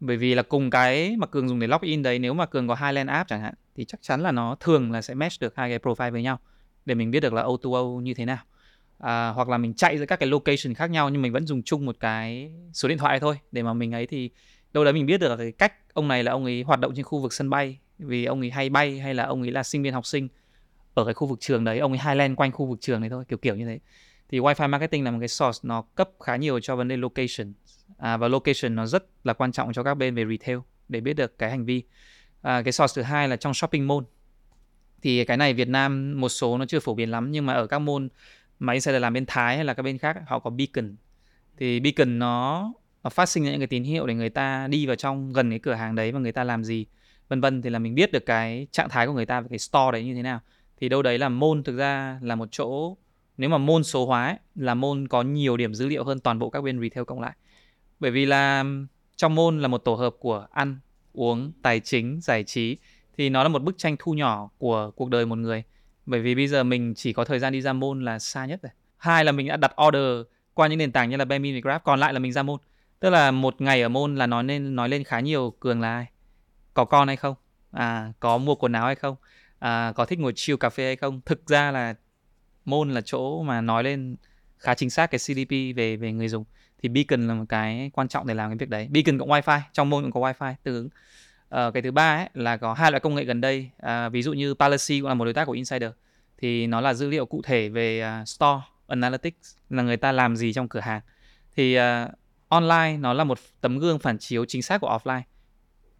bởi vì là cùng cái mà cường dùng để login đấy nếu mà cường có hai land app chẳng hạn thì chắc chắn là nó thường là sẽ match được hai cái profile với nhau để mình biết được là O2O như thế nào. À, hoặc là mình chạy giữa các cái location khác nhau nhưng mình vẫn dùng chung một cái số điện thoại thôi. Để mà mình ấy thì đâu đấy mình biết được cái cách ông này là ông ấy hoạt động trên khu vực sân bay vì ông ấy hay bay hay là ông ấy là sinh viên học sinh ở cái khu vực trường đấy ông ấy highland quanh khu vực trường đấy thôi kiểu kiểu như thế thì wifi marketing là một cái source nó cấp khá nhiều cho vấn đề location. À, và location nó rất là quan trọng cho các bên về retail để biết được cái hành vi. À, cái source thứ hai là trong shopping mall. Thì cái này Việt Nam một số nó chưa phổ biến lắm nhưng mà ở các môn mà insider làm bên Thái hay là các bên khác họ có beacon. Thì beacon nó, nó phát sinh ra những cái tín hiệu để người ta đi vào trong gần cái cửa hàng đấy và người ta làm gì vân vân. Thì là mình biết được cái trạng thái của người ta về cái store đấy như thế nào. Thì đâu đấy là môn thực ra là một chỗ nếu mà môn số hóa ấy, là môn có nhiều điểm dữ liệu hơn toàn bộ các bên retail cộng lại. Bởi vì là trong môn là một tổ hợp của ăn uống tài chính giải trí thì nó là một bức tranh thu nhỏ của cuộc đời một người. Bởi vì bây giờ mình chỉ có thời gian đi ra môn là xa nhất rồi. Hai là mình đã đặt order qua những nền tảng như là Bamin và Grab còn lại là mình ra môn. Tức là một ngày ở môn là nói lên nói lên khá nhiều cường là ai? Có con hay không? À có mua quần áo hay không? À, có thích ngồi chill cà phê hay không? Thực ra là môn là chỗ mà nói lên khá chính xác cái CDP về về người dùng. Thì beacon là một cái quan trọng để làm cái việc đấy. Beacon cộng wifi trong môn cũng có wifi tương ứng. Uh, cái thứ ba ấy, là có hai loại công nghệ gần đây. Uh, ví dụ như Palacy cũng là một đối tác của Insider. Thì nó là dữ liệu cụ thể về uh, store analytics là người ta làm gì trong cửa hàng. Thì uh, online nó là một tấm gương phản chiếu chính xác của offline.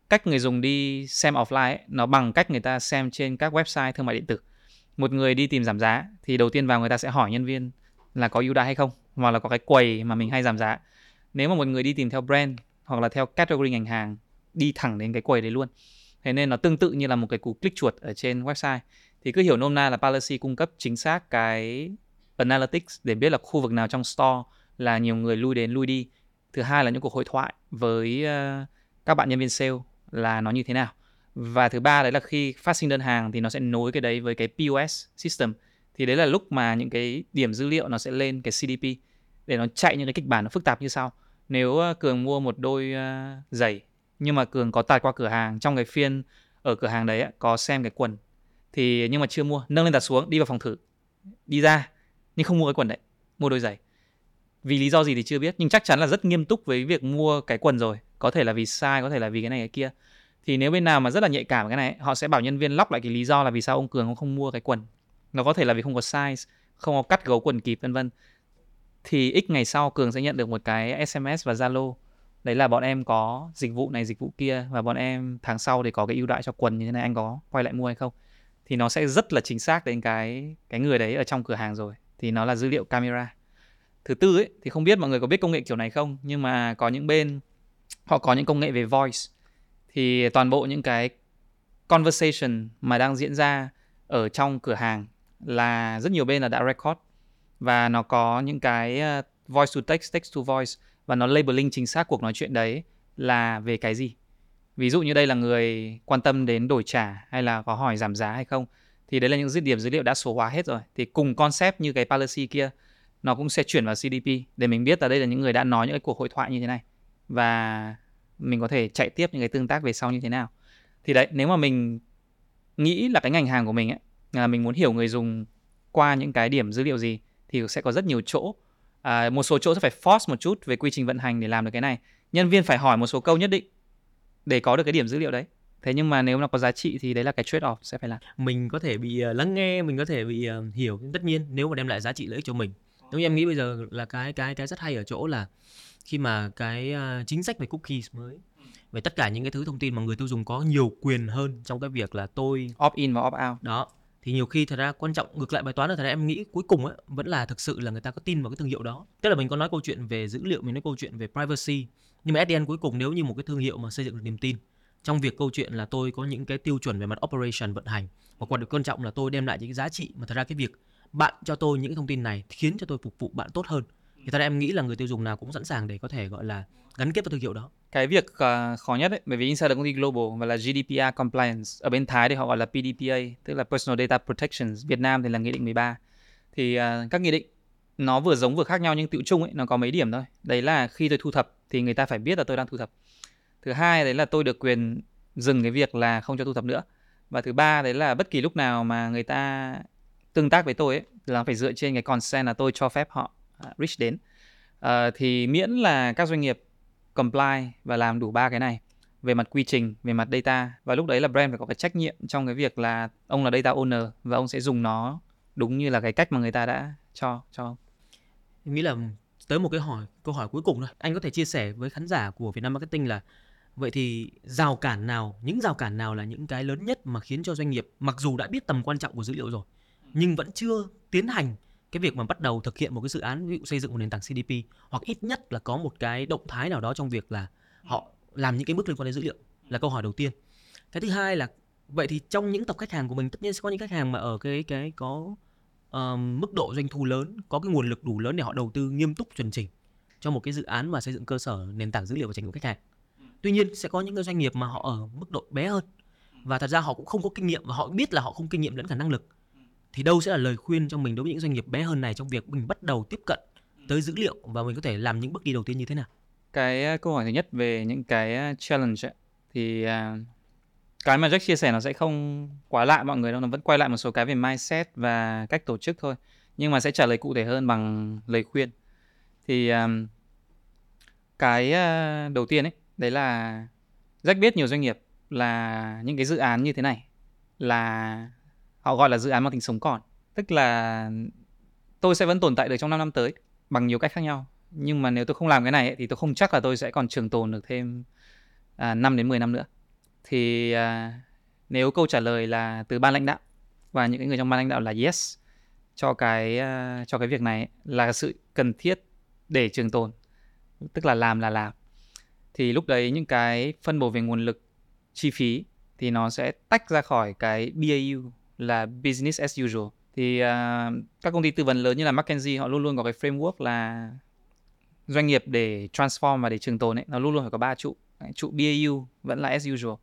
Cách người dùng đi xem offline ấy, nó bằng cách người ta xem trên các website thương mại điện tử một người đi tìm giảm giá thì đầu tiên vào người ta sẽ hỏi nhân viên là có ưu đãi hay không, hoặc là có cái quầy mà mình hay giảm giá. Nếu mà một người đi tìm theo brand hoặc là theo category ngành hàng, đi thẳng đến cái quầy đấy luôn. Thế nên nó tương tự như là một cái cú click chuột ở trên website. Thì cứ hiểu nôm na là policy cung cấp chính xác cái analytics để biết là khu vực nào trong store là nhiều người lui đến lui đi. Thứ hai là những cuộc hội thoại với ờ, các bạn nhân viên sale là nó như thế nào và thứ ba đấy là khi phát sinh đơn hàng thì nó sẽ nối cái đấy với cái POS system. Thì đấy là lúc mà những cái điểm dữ liệu nó sẽ lên cái CDP để nó chạy những cái kịch bản nó phức tạp như sau. Nếu ờ, cường mua một đôi uh, giày nhưng mà cường có tạt qua cửa hàng trong cái phiên ở cửa hàng đấy có xem cái quần thì nhưng mà chưa mua nâng lên đặt xuống đi vào phòng thử đi ra nhưng không mua cái quần đấy mua đôi giày. Vì lý do gì thì chưa biết nhưng chắc chắn là rất nghiêm túc với việc mua cái quần rồi. Có thể là vì sai có thể là vì cái này cái kia thì nếu bên nào mà rất là nhạy cảm cái này, họ sẽ bảo nhân viên lóc lại cái lý do là vì sao ông cường không mua cái quần. Nó có thể là vì không có size, không có cắt gấu quần kịp, vân vân. Thì x ngày sau cường sẽ nhận được một cái sms và zalo. Đấy là bọn em có dịch vụ này, dịch vụ kia, và bọn em tháng sau thì có cái ưu đãi cho quần như thế này, anh có quay lại mua hay không? Thì nó sẽ rất là chính xác đến cái cái người đấy ở trong cửa hàng rồi. Thì nó là dữ liệu camera. Thứ tư ấy, thì không biết mọi người có biết công nghệ kiểu này không, nhưng mà có những bên, họ có những công nghệ về voice thì toàn bộ những cái conversation mà đang diễn ra ở trong cửa hàng là rất nhiều bên là đã record và nó có những cái ờ, voice to text, text to voice và nó labeling chính xác cuộc nói chuyện đấy là về cái gì. Ví dụ như đây là người quan tâm đến đổi trả hay là có hỏi giảm giá hay không thì đấy là những dữ điểm dữ liệu đã số hóa hết rồi. Thì cùng concept như cái policy kia nó cũng sẽ chuyển vào CDP để mình biết là đây là những người đã nói những cái cuộc hội thoại như thế này và mình có thể chạy tiếp những cái tương tác về sau như thế nào. Thì đấy nếu mà mình nghĩ là cái ngành hàng của mình ấy là mình muốn hiểu người dùng qua những cái điểm dữ liệu gì thì sẽ có rất nhiều chỗ. À, một số chỗ sẽ phải force một chút về quy trình vận hành để làm được cái này. Nhân viên phải hỏi một số câu nhất định để có được cái điểm dữ liệu đấy. Thế nhưng mà nếu nó có giá trị thì đấy là cái trade off sẽ phải làm. Mình có thể bị ờ, lắng nghe mình có thể bị ờ, hiểu. Tất nhiên nếu mà đem lại giá trị lợi ích cho mình như em nghĩ bây giờ là cái cái cái rất hay ở chỗ là khi mà cái uh, chính sách về cookies mới về tất cả những cái thứ thông tin mà người tiêu dùng có nhiều quyền hơn trong cái việc là tôi opt in và opt out. Đó thì nhiều khi thật ra quan trọng ngược lại bài toán là thật ra em nghĩ cuối cùng ấy, vẫn là thực sự là người ta có tin vào cái thương hiệu đó. Tức là mình có nói câu chuyện về dữ liệu mình nói câu chuyện về privacy nhưng mà SDN cuối cùng nếu như một cái thương hiệu mà xây dựng được niềm tin trong việc câu chuyện là tôi có những cái tiêu chuẩn về mặt operation vận hành và quan quan trọng là tôi đem lại những cái giá trị mà thật ra cái việc bạn cho tôi những thông tin này khiến cho tôi phục vụ bạn tốt hơn. Thì thật ra em nghĩ là người tiêu dùng nào cũng sẵn sàng để có thể gọi là gắn kết với thương hiệu đó. Cái việc uh, khó nhất ấy, bởi vì Insider công ty global và là GDPR compliance ở bên Thái thì họ gọi là PDPA tức là Personal Data Protection Việt Nam thì là nghị định 13 thì uh, các nghị định nó vừa giống vừa khác nhau nhưng tự chung ấy nó có mấy điểm thôi. Đấy là khi tôi thu thập thì người ta phải biết là tôi đang thu thập. Thứ hai đấy là tôi được quyền dừng cái việc là không cho thu thập nữa. Và thứ ba đấy là bất kỳ lúc nào mà người ta tương tác với tôi ấy là phải dựa trên cái consent là tôi cho phép họ à, reach đến uh, thì miễn là các doanh nghiệp comply và làm đủ ba cái này về mặt quy trình, về mặt data và lúc đấy là brand phải có cái trách nhiệm trong cái việc là ông là data owner và ông sẽ dùng nó đúng như là cái cách mà người ta đã cho cho ông. Em nghĩ là tới một cái hỏi câu hỏi cuối cùng thôi. Anh có thể chia sẻ với khán giả của Việt Nam Marketing là vậy thì rào cản nào, những rào cản nào là những cái lớn nhất mà khiến cho doanh nghiệp mặc dù đã biết tầm quan trọng của dữ liệu rồi nhưng vẫn chưa tiến hành cái việc mà bắt đầu thực hiện một cái dự án ví dụ xây dựng một nền tảng CDP hoặc ít nhất là có một cái động thái nào đó trong việc là họ làm những cái bước liên quan đến dữ liệu là câu hỏi đầu tiên. Cái thứ hai là vậy thì trong những tập khách hàng của mình tất nhiên sẽ có những khách hàng mà ở cái cái có uh, mức độ doanh thu lớn, có cái nguồn lực đủ lớn để họ đầu tư nghiêm túc chuẩn chỉnh cho một cái dự án mà xây dựng cơ sở nền tảng dữ liệu và trải nghiệm khách hàng. Tuy nhiên sẽ có những cái doanh nghiệp mà họ ở mức độ bé hơn và thật ra họ cũng không có kinh nghiệm và họ biết là họ không kinh nghiệm lẫn cả năng lực thì đâu sẽ là lời khuyên cho mình đối với những doanh nghiệp bé hơn này trong việc mình bắt đầu tiếp cận tới dữ liệu và mình có thể làm những bước đi đầu tiên như thế nào? Cái à, câu hỏi thứ nhất về những cái à, challenge ấy, thì à, cái mà Jack chia sẻ nó sẽ không quá lạ mọi người đâu, nó vẫn quay lại một số cái về mindset và cách tổ chức thôi. Nhưng mà sẽ trả lời cụ thể hơn bằng lời khuyên. Thì cái đầu tiên ấy, đấy là Jack biết nhiều doanh nghiệp là những cái dự án như thế này là họ gọi là dự án mang tính sống còn. Tức là tôi sẽ vẫn tồn tại được trong 5 năm tới bằng nhiều cách khác nhau. Nhưng mà nếu tôi không làm cái này ấy, thì tôi không chắc là tôi sẽ còn trường tồn được thêm à, 5 đến 10 năm nữa. Thì à, nếu câu trả lời là từ ban lãnh đạo và những cái người trong ban lãnh đạo là yes cho cái à, cho cái việc này là sự cần thiết để trường tồn tức là làm là làm thì lúc đấy những cái phân bổ về nguồn lực chi phí thì nó sẽ tách ra khỏi cái BAU là business as usual. Thì uh, các công ty tư vấn lớn như là McKinsey họ luôn luôn có cái framework là doanh nghiệp để transform và để trường tồn ấy nó luôn luôn phải có ba trụ. Trụ BAU vẫn là as usual.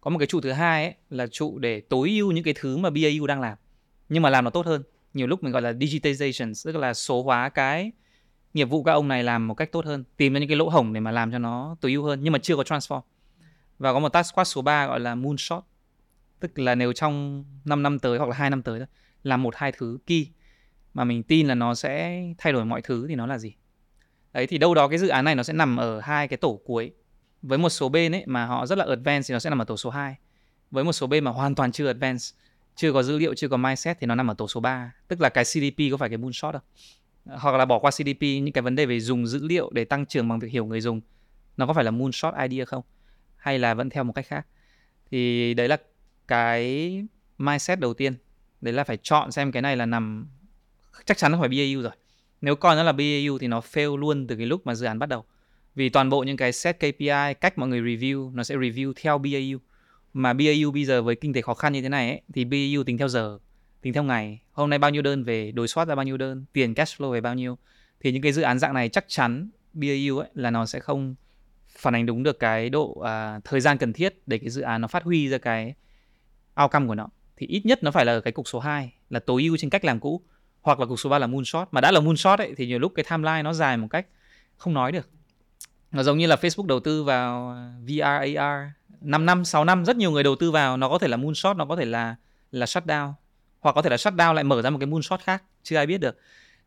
Có một cái trụ thứ hai ấy là trụ để tối ưu những cái thứ mà BAU đang làm nhưng mà làm nó tốt hơn. Nhiều lúc mình gọi là digitization tức là số hóa cái nghiệp vụ các ông này làm một cách tốt hơn tìm ra những cái lỗ hổng để mà làm cho nó tối ưu hơn nhưng mà chưa có transform. Và có một task force số 3 gọi là moonshot tức là nếu trong 5 năm tới hoặc là hai năm tới thôi làm một hai thứ key mà mình tin là nó sẽ thay đổi mọi thứ thì nó là gì? Đấy, thì đâu đó cái dự án này nó sẽ nằm ở hai cái tổ cuối. Với một số bên ấy mà họ rất là advanced thì nó sẽ nằm ở tổ số 2 với một số bên mà hoàn toàn chưa advanced, chưa có dữ liệu, chưa có mindset thì nó nằm ở tổ số 3 tức là cái CDP có phải cái moonshot không hoặc là bỏ qua CDP những cái vấn đề về dùng dữ liệu để tăng trưởng bằng việc hiểu người dùng, nó có phải là moonshot idea không? Hay là vẫn theo một cách khác? Thì đấy là cái mindset đầu tiên. Đấy là phải chọn xem cái này là nằm chắc chắn nó phải BAU rồi. Nếu coi nó là BAU thì nó fail luôn từ cái lúc mà dự án bắt đầu. Vì toàn bộ những cái set KPI cách mọi người review nó sẽ review theo BAU mà BAU bây giờ với kinh tế khó khăn như thế này ấy, thì BAU tính theo giờ tính theo ngày. Hôm nay bao nhiêu đơn về đối soát ra bao nhiêu đơn tiền cash flow về bao nhiêu. Thì những cái dự án dạng này chắc chắn BAU ấy là nó sẽ không phản ánh đúng được cái độ uh, thời gian cần thiết để cái dự án nó phát huy ra cái outcome của nó thì ít nhất nó phải là ở cái cục số 2 là tối ưu trên cách làm cũ hoặc là cục số 3 là moonshot. Mà đã là moonshot ấy thì nhiều lúc cái timeline nó dài một cách không nói được. Nó giống như là Facebook đầu tư vào VR AR 5 năm 6 năm rất nhiều người đầu tư vào nó có thể là moonshot nó có thể là là shutdown. Hoặc có thể là shutdown lại mở ra một cái moonshot khác chưa ai biết được.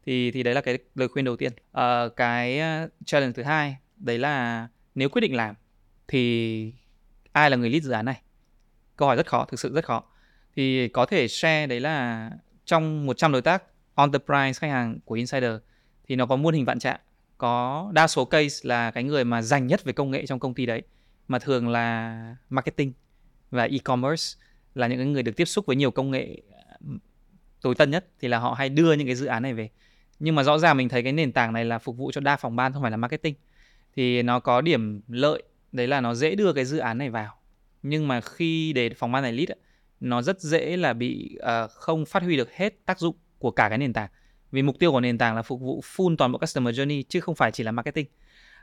Thì thì đấy là cái lời khuyên đầu tiên. À, cái ờ, challenge thứ hai đấy là nếu quyết định làm thì ai là người lead dự án này? Câu hỏi rất khó, thực sự rất khó. Thì có thể share đấy là trong 100 đối tác enterprise khách hàng của insider thì nó có muôn hình vạn trạng. Có đa số case là cái người mà dành nhất về công nghệ trong công ty đấy, mà thường là marketing và e-commerce là những người được tiếp xúc với nhiều công nghệ tối tân nhất thì là họ hay đưa những cái dự án này về. Nhưng mà rõ ràng mình thấy cái nền tảng này là phục vụ cho đa phòng ban, không phải là marketing. Thì nó có điểm lợi, đấy là nó dễ đưa cái dự án này vào nhưng mà khi để phòng ban này lead nó rất dễ là bị uh, không phát huy được hết tác dụng của cả cái nền tảng. Vì mục tiêu của nền tảng là phục vụ full toàn bộ customer journey chứ không phải chỉ là marketing.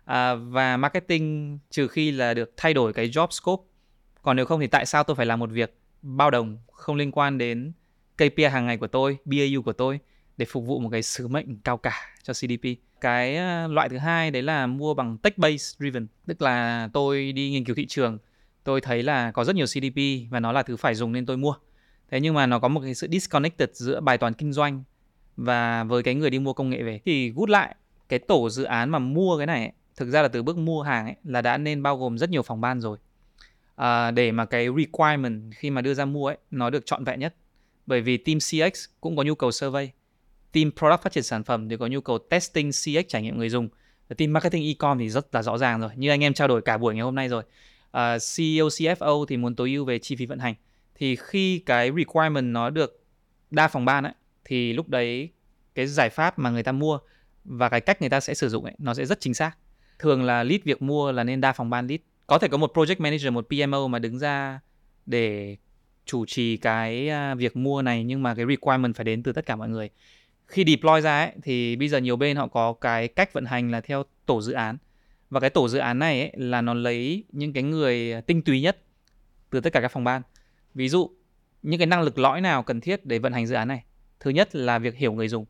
À, và marketing trừ khi là được thay đổi cái job scope. Còn nếu không thì tại sao tôi phải làm một việc bao đồng không liên quan đến KPI hàng ngày của tôi BAU của tôi để phục vụ một cái sứ mệnh cao cả cho CDP cái ờ, loại thứ hai đấy là mua bằng tech based driven tức là tôi đi nghiên cứu thị trường tôi thấy là có rất nhiều CDP và nó là thứ phải dùng nên tôi mua. Thế nhưng mà nó có một cái sự disconnected giữa bài toán kinh doanh và với cái người đi mua công nghệ về. Thì gút lại cái tổ dự án mà mua cái này ấy, thực ra là từ bước mua hàng ấy, là đã nên bao gồm rất nhiều phòng ban rồi. À, để mà cái requirement khi mà đưa ra mua ấy nó được trọn vẹn nhất. Bởi vì team CX cũng có nhu cầu survey. Team product phát triển sản phẩm thì có nhu cầu testing CX trải nghiệm người dùng. Team marketing e-com thì rất là rõ ràng rồi. Như anh em trao đổi cả buổi ngày hôm nay rồi. À, uh, CEO CFO thì muốn tối ưu về chi phí vận hành. Thì khi cái requirement nó được đa phòng ban ấy thì lúc đấy cái giải pháp mà người ta mua và cái cách người ta sẽ sử dụng ấy nó sẽ rất chính xác. Thường là lead việc mua là nên đa phòng ban lead. Có thể có một project manager một PMO mà đứng ra để chủ trì cái à, việc mua này nhưng mà cái requirement phải đến từ tất cả mọi người. Khi deploy ra ấy, thì bây giờ nhiều bên họ có cái cách vận hành là theo tổ dự án và cái tổ dự án này ấy, là nó lấy những cái người tinh túy nhất từ tất cả các phòng ban. Ví dụ những cái năng lực lõi nào cần thiết để vận hành dự án này? Thứ nhất là việc hiểu người dùng.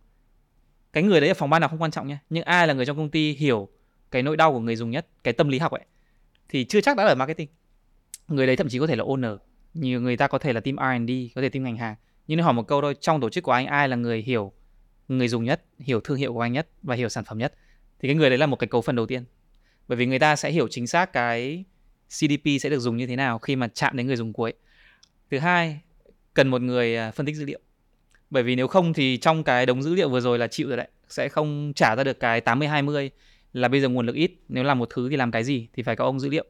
Cái người đấy ở phòng ban nào không quan trọng nhé nhưng ai là người trong công ty hiểu cái nỗi đau của người dùng nhất cái tâm lý học ấy thì chưa chắc đã ở marketing. Người đấy thậm chí có thể là owner. Nhiều người ta có thể là team R&D có thể team ngành hàng. Nhưng nếu hỏi một câu thôi trong tổ chức của anh ai là người hiểu người dùng nhất hiểu thương hiệu của anh nhất và hiểu sản phẩm nhất? Thì cái người đấy là một cái cấu phần đầu tiên bởi vì người ta sẽ hiểu chính xác cái CDP sẽ được dùng như thế nào khi mà chạm đến người dùng cuối. Thứ hai, cần một người à, phân tích dữ liệu. Bởi vì nếu không thì trong cái đống dữ liệu vừa rồi là chịu rồi đấy, sẽ không trả ra được cái 80 20 là bây giờ nguồn lực ít. Nếu làm một thứ thì làm cái gì thì phải có ông dữ liệu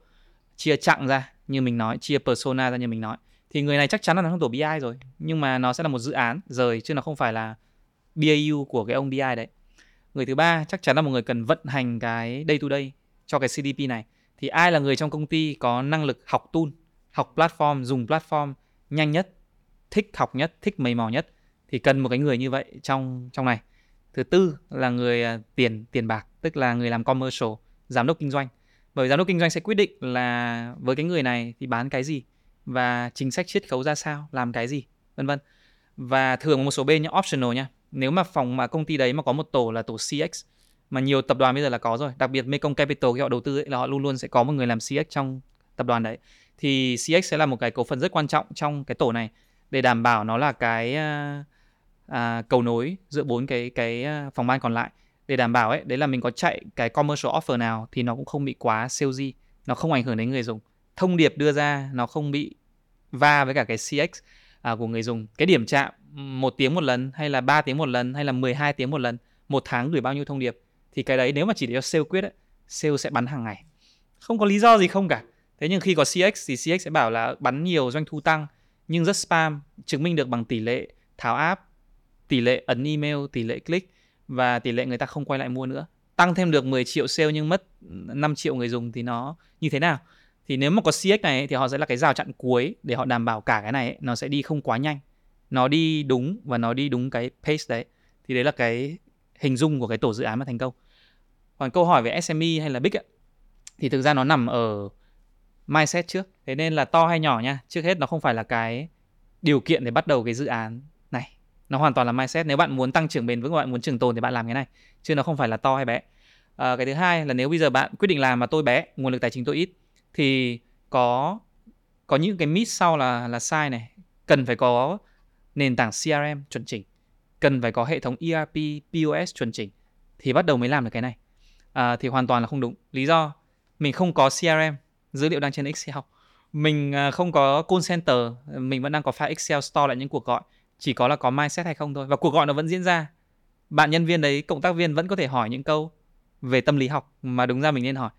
chia chặng ra như mình nói, chia persona ra như mình nói. Thì người này chắc chắn là nó không tổ BI rồi, nhưng mà nó sẽ là một dự án rời chứ nó không phải là BAU của cái ông BI đấy. Người thứ ba, chắc chắn là một người cần vận hành cái day to day cho cái CDP này. Thì ai là người trong công ty có năng lực học tool, học platform, dùng platform nhanh nhất, thích học nhất, thích mầy mò nhất, thì cần một cái người như vậy trong trong này. Thứ tư là người à, tiền tiền bạc, tức là người làm commercial, giám đốc kinh doanh. Bởi giám đốc kinh doanh sẽ quyết định là với cái người này thì bán cái gì và chính sách chiết khấu ra sao, làm cái gì, vân vân. Và thường một số bên nhá optional nha, nếu mà phòng mà công ty đấy mà có một tổ là tổ CX mà nhiều tập đoàn bây giờ là có rồi. Đặc biệt Mekong Capital khi họ đầu tư ấy, là họ luôn luôn sẽ có một người làm CX trong tập đoàn đấy. Thì CX sẽ là một cái cấu phần rất quan trọng trong cái tổ này để đảm bảo nó là cái uh, à, cầu nối giữa bốn cái cái à, phòng ban còn lại. Để đảm bảo ấy đấy là mình có chạy cái commercial offer nào thì nó cũng không bị quá salesy nó không ảnh hưởng đến người dùng. Thông điệp đưa ra nó không bị va với cả cái CX à, của người dùng. Cái điểm chạm một tiếng một lần hay là 3 tiếng một lần hay là 12 tiếng một lần một tháng gửi bao nhiêu thông điệp? Thì cái đấy nếu mà chỉ để cho sale quyết ấy, sale sẽ bắn hàng ngày không có lý do gì không cả thế nhưng khi có CX thì CX sẽ bảo là bắn nhiều doanh thu tăng nhưng rất spam chứng minh được bằng tỷ lệ tháo app tỷ lệ ấn email, tỷ lệ click và tỷ lệ người ta không quay lại mua nữa. Tăng thêm được 10 triệu sale nhưng mất ừ, 5 triệu người dùng thì nó như thế nào? Thì nếu mà có CX này thì họ sẽ là cái rào chặn cuối để họ đảm bảo cả cái này nó sẽ đi không quá nhanh. Nó đi đúng và nó đi đúng cái pace đấy. Thì đấy là cái hình dung của cái tổ dự án mà thành công. Còn câu hỏi về SME hay là big ấy, thì thực ra nó nằm ở mindset trước. Thế nên là to hay nhỏ nha. Trước hết nó không phải là cái điều kiện để bắt đầu cái dự án này. Nó hoàn toàn là mindset. Nếu bạn muốn tăng trưởng bền vững và bạn muốn trường tồn thì bạn làm cái này chứ nó không phải là to hay bé. À, cái thứ hai là nếu bây giờ bạn quyết định làm mà tôi bé nguồn lực tài chính tôi ít thì có có những cái miss sau là là sai này. Cần phải có nền tảng CRM chuẩn chỉnh. Cần phải có hệ thống ERP POS chuẩn chỉnh. Thì bắt đầu mới làm được cái này à, thì hoàn toàn là không đúng. Lý do mình không có CRM dữ liệu đang trên Excel. Mình à, không có call center mình vẫn đang có file Excel store lại những cuộc gọi. Chỉ có là có mindset hay không thôi. Và cuộc gọi nó vẫn diễn ra. Bạn nhân viên đấy cộng tác viên vẫn có thể hỏi những câu về tâm lý học mà đúng ra mình nên hỏi.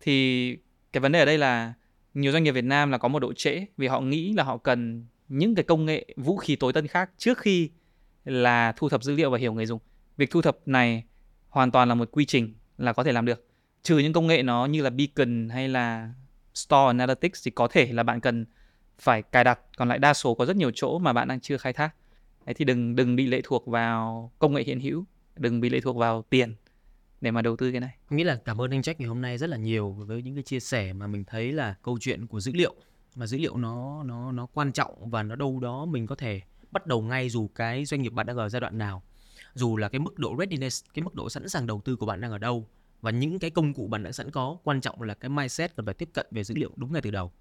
Thì cái vấn đề ở đây là nhiều doanh nghiệp Việt Nam là có một độ trễ vì họ nghĩ là họ cần những cái công nghệ vũ khí tối tân khác trước khi là thu thập dữ liệu và hiểu người dùng. Việc thu thập này hoàn toàn là một quy trình là có thể làm được. Trừ những công nghệ nó như là beacon hay là store analytics thì có thể là bạn cần phải cài đặt, còn lại đa số có rất nhiều chỗ mà bạn đang chưa khai thác. Đấy thì đừng đừng bị lệ thuộc vào công nghệ hiện hữu, đừng bị lệ thuộc vào tiền để mà đầu tư cái này. Nghĩ là cảm ơn anh Jack ngày hôm nay rất là nhiều với những cái chia sẻ mà mình thấy là câu chuyện của dữ liệu mà dữ liệu nó nó nó quan trọng và nó đâu đó mình có thể bắt đầu ngay dù cái doanh nghiệp bạn đang ở giai đoạn nào dù là cái mức độ readiness cái mức độ sẵn sàng đầu tư của bạn đang ở đâu và những cái công cụ bạn đã sẵn có quan trọng là cái mindset cần phải tiếp cận về dữ liệu đúng ngay từ đầu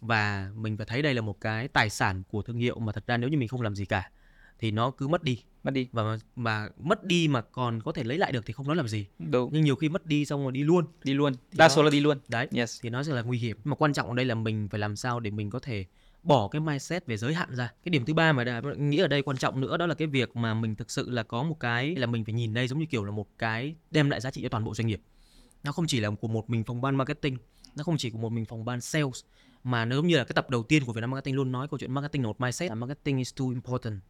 và mình phải thấy đây là một cái tài sản của thương hiệu mà thật ra nếu như mình không làm gì cả thì nó cứ mất đi Mất đi. và mà mất đi mà còn có thể lấy lại được thì không nói làm gì Đúng, nhưng nhiều khi mất đi xong rồi đi luôn đi luôn. Đa đó- số là đi luôn. đấy Yes. thì nó sẽ là nguy hiểm mà quan trọng ở đây là mình phải làm sao để mình có thể bỏ cái mindset về giới hạn ra cái điểm thứ ba mà đã nghĩ ở đây quan trọng nữa đó là cái việc mà mình thực sự là có một cái là mình phải nhìn đây giống như kiểu là một cái đem lại giá trị cho toàn bộ doanh nghiệp nó không chỉ là của một mình phòng ban marketing nó không chỉ của một mình phòng ban sales mà nó giống như là cái tập đầu tiên của Việt Nam Marketing luôn nói câu chuyện marketing là một mindset là marketing is too important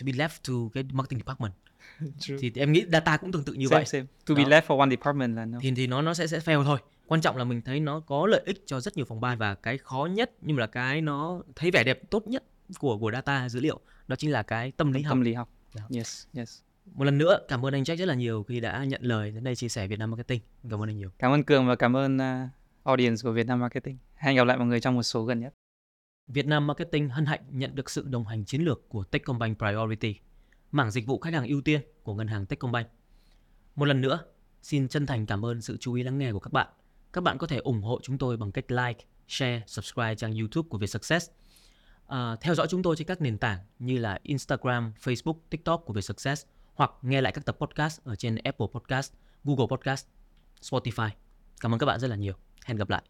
to be left to cái marketing department thì em nghĩ data cũng tương tự như same, vậy Same. To be Đó. left for one department là no. thì thì nó nó sẽ sẽ fail thôi quan trọng là mình thấy nó có lợi ích cho rất nhiều phòng ban và cái khó nhất nhưng mà là cái nó thấy vẻ đẹp tốt nhất của của data dữ liệu đó chính là cái tâm lý học tâm lý học. Đó. Yes, yes. một lần nữa cảm ơn anh Jack rất là nhiều khi đã nhận lời đến đây chia sẻ Việt Nam Marketing cảm ơn anh nhiều Cảm ơn Cường và cảm ơn uh, audience của Việt Nam Marketing. Hẹn gặp lại mọi người trong một số gần nhất. Việt Nam Marketing hân hạnh nhận được sự đồng hành chiến lược của Techcombank Priority, mảng dịch vụ khách hàng ưu tiên của ngân hàng Techcombank. Một lần nữa, xin chân thành cảm ơn sự chú ý lắng nghe của các bạn. Các bạn có thể ủng hộ chúng tôi bằng cách like, share, subscribe trang YouTube của Vietsuccess. À, theo dõi chúng tôi trên các nền tảng như là Instagram, Facebook, TikTok của Vietsuccess hoặc nghe lại các tập podcast ở trên Apple Podcast, Google Podcast, Spotify. Cảm ơn các bạn rất là nhiều. Hẹn gặp lại.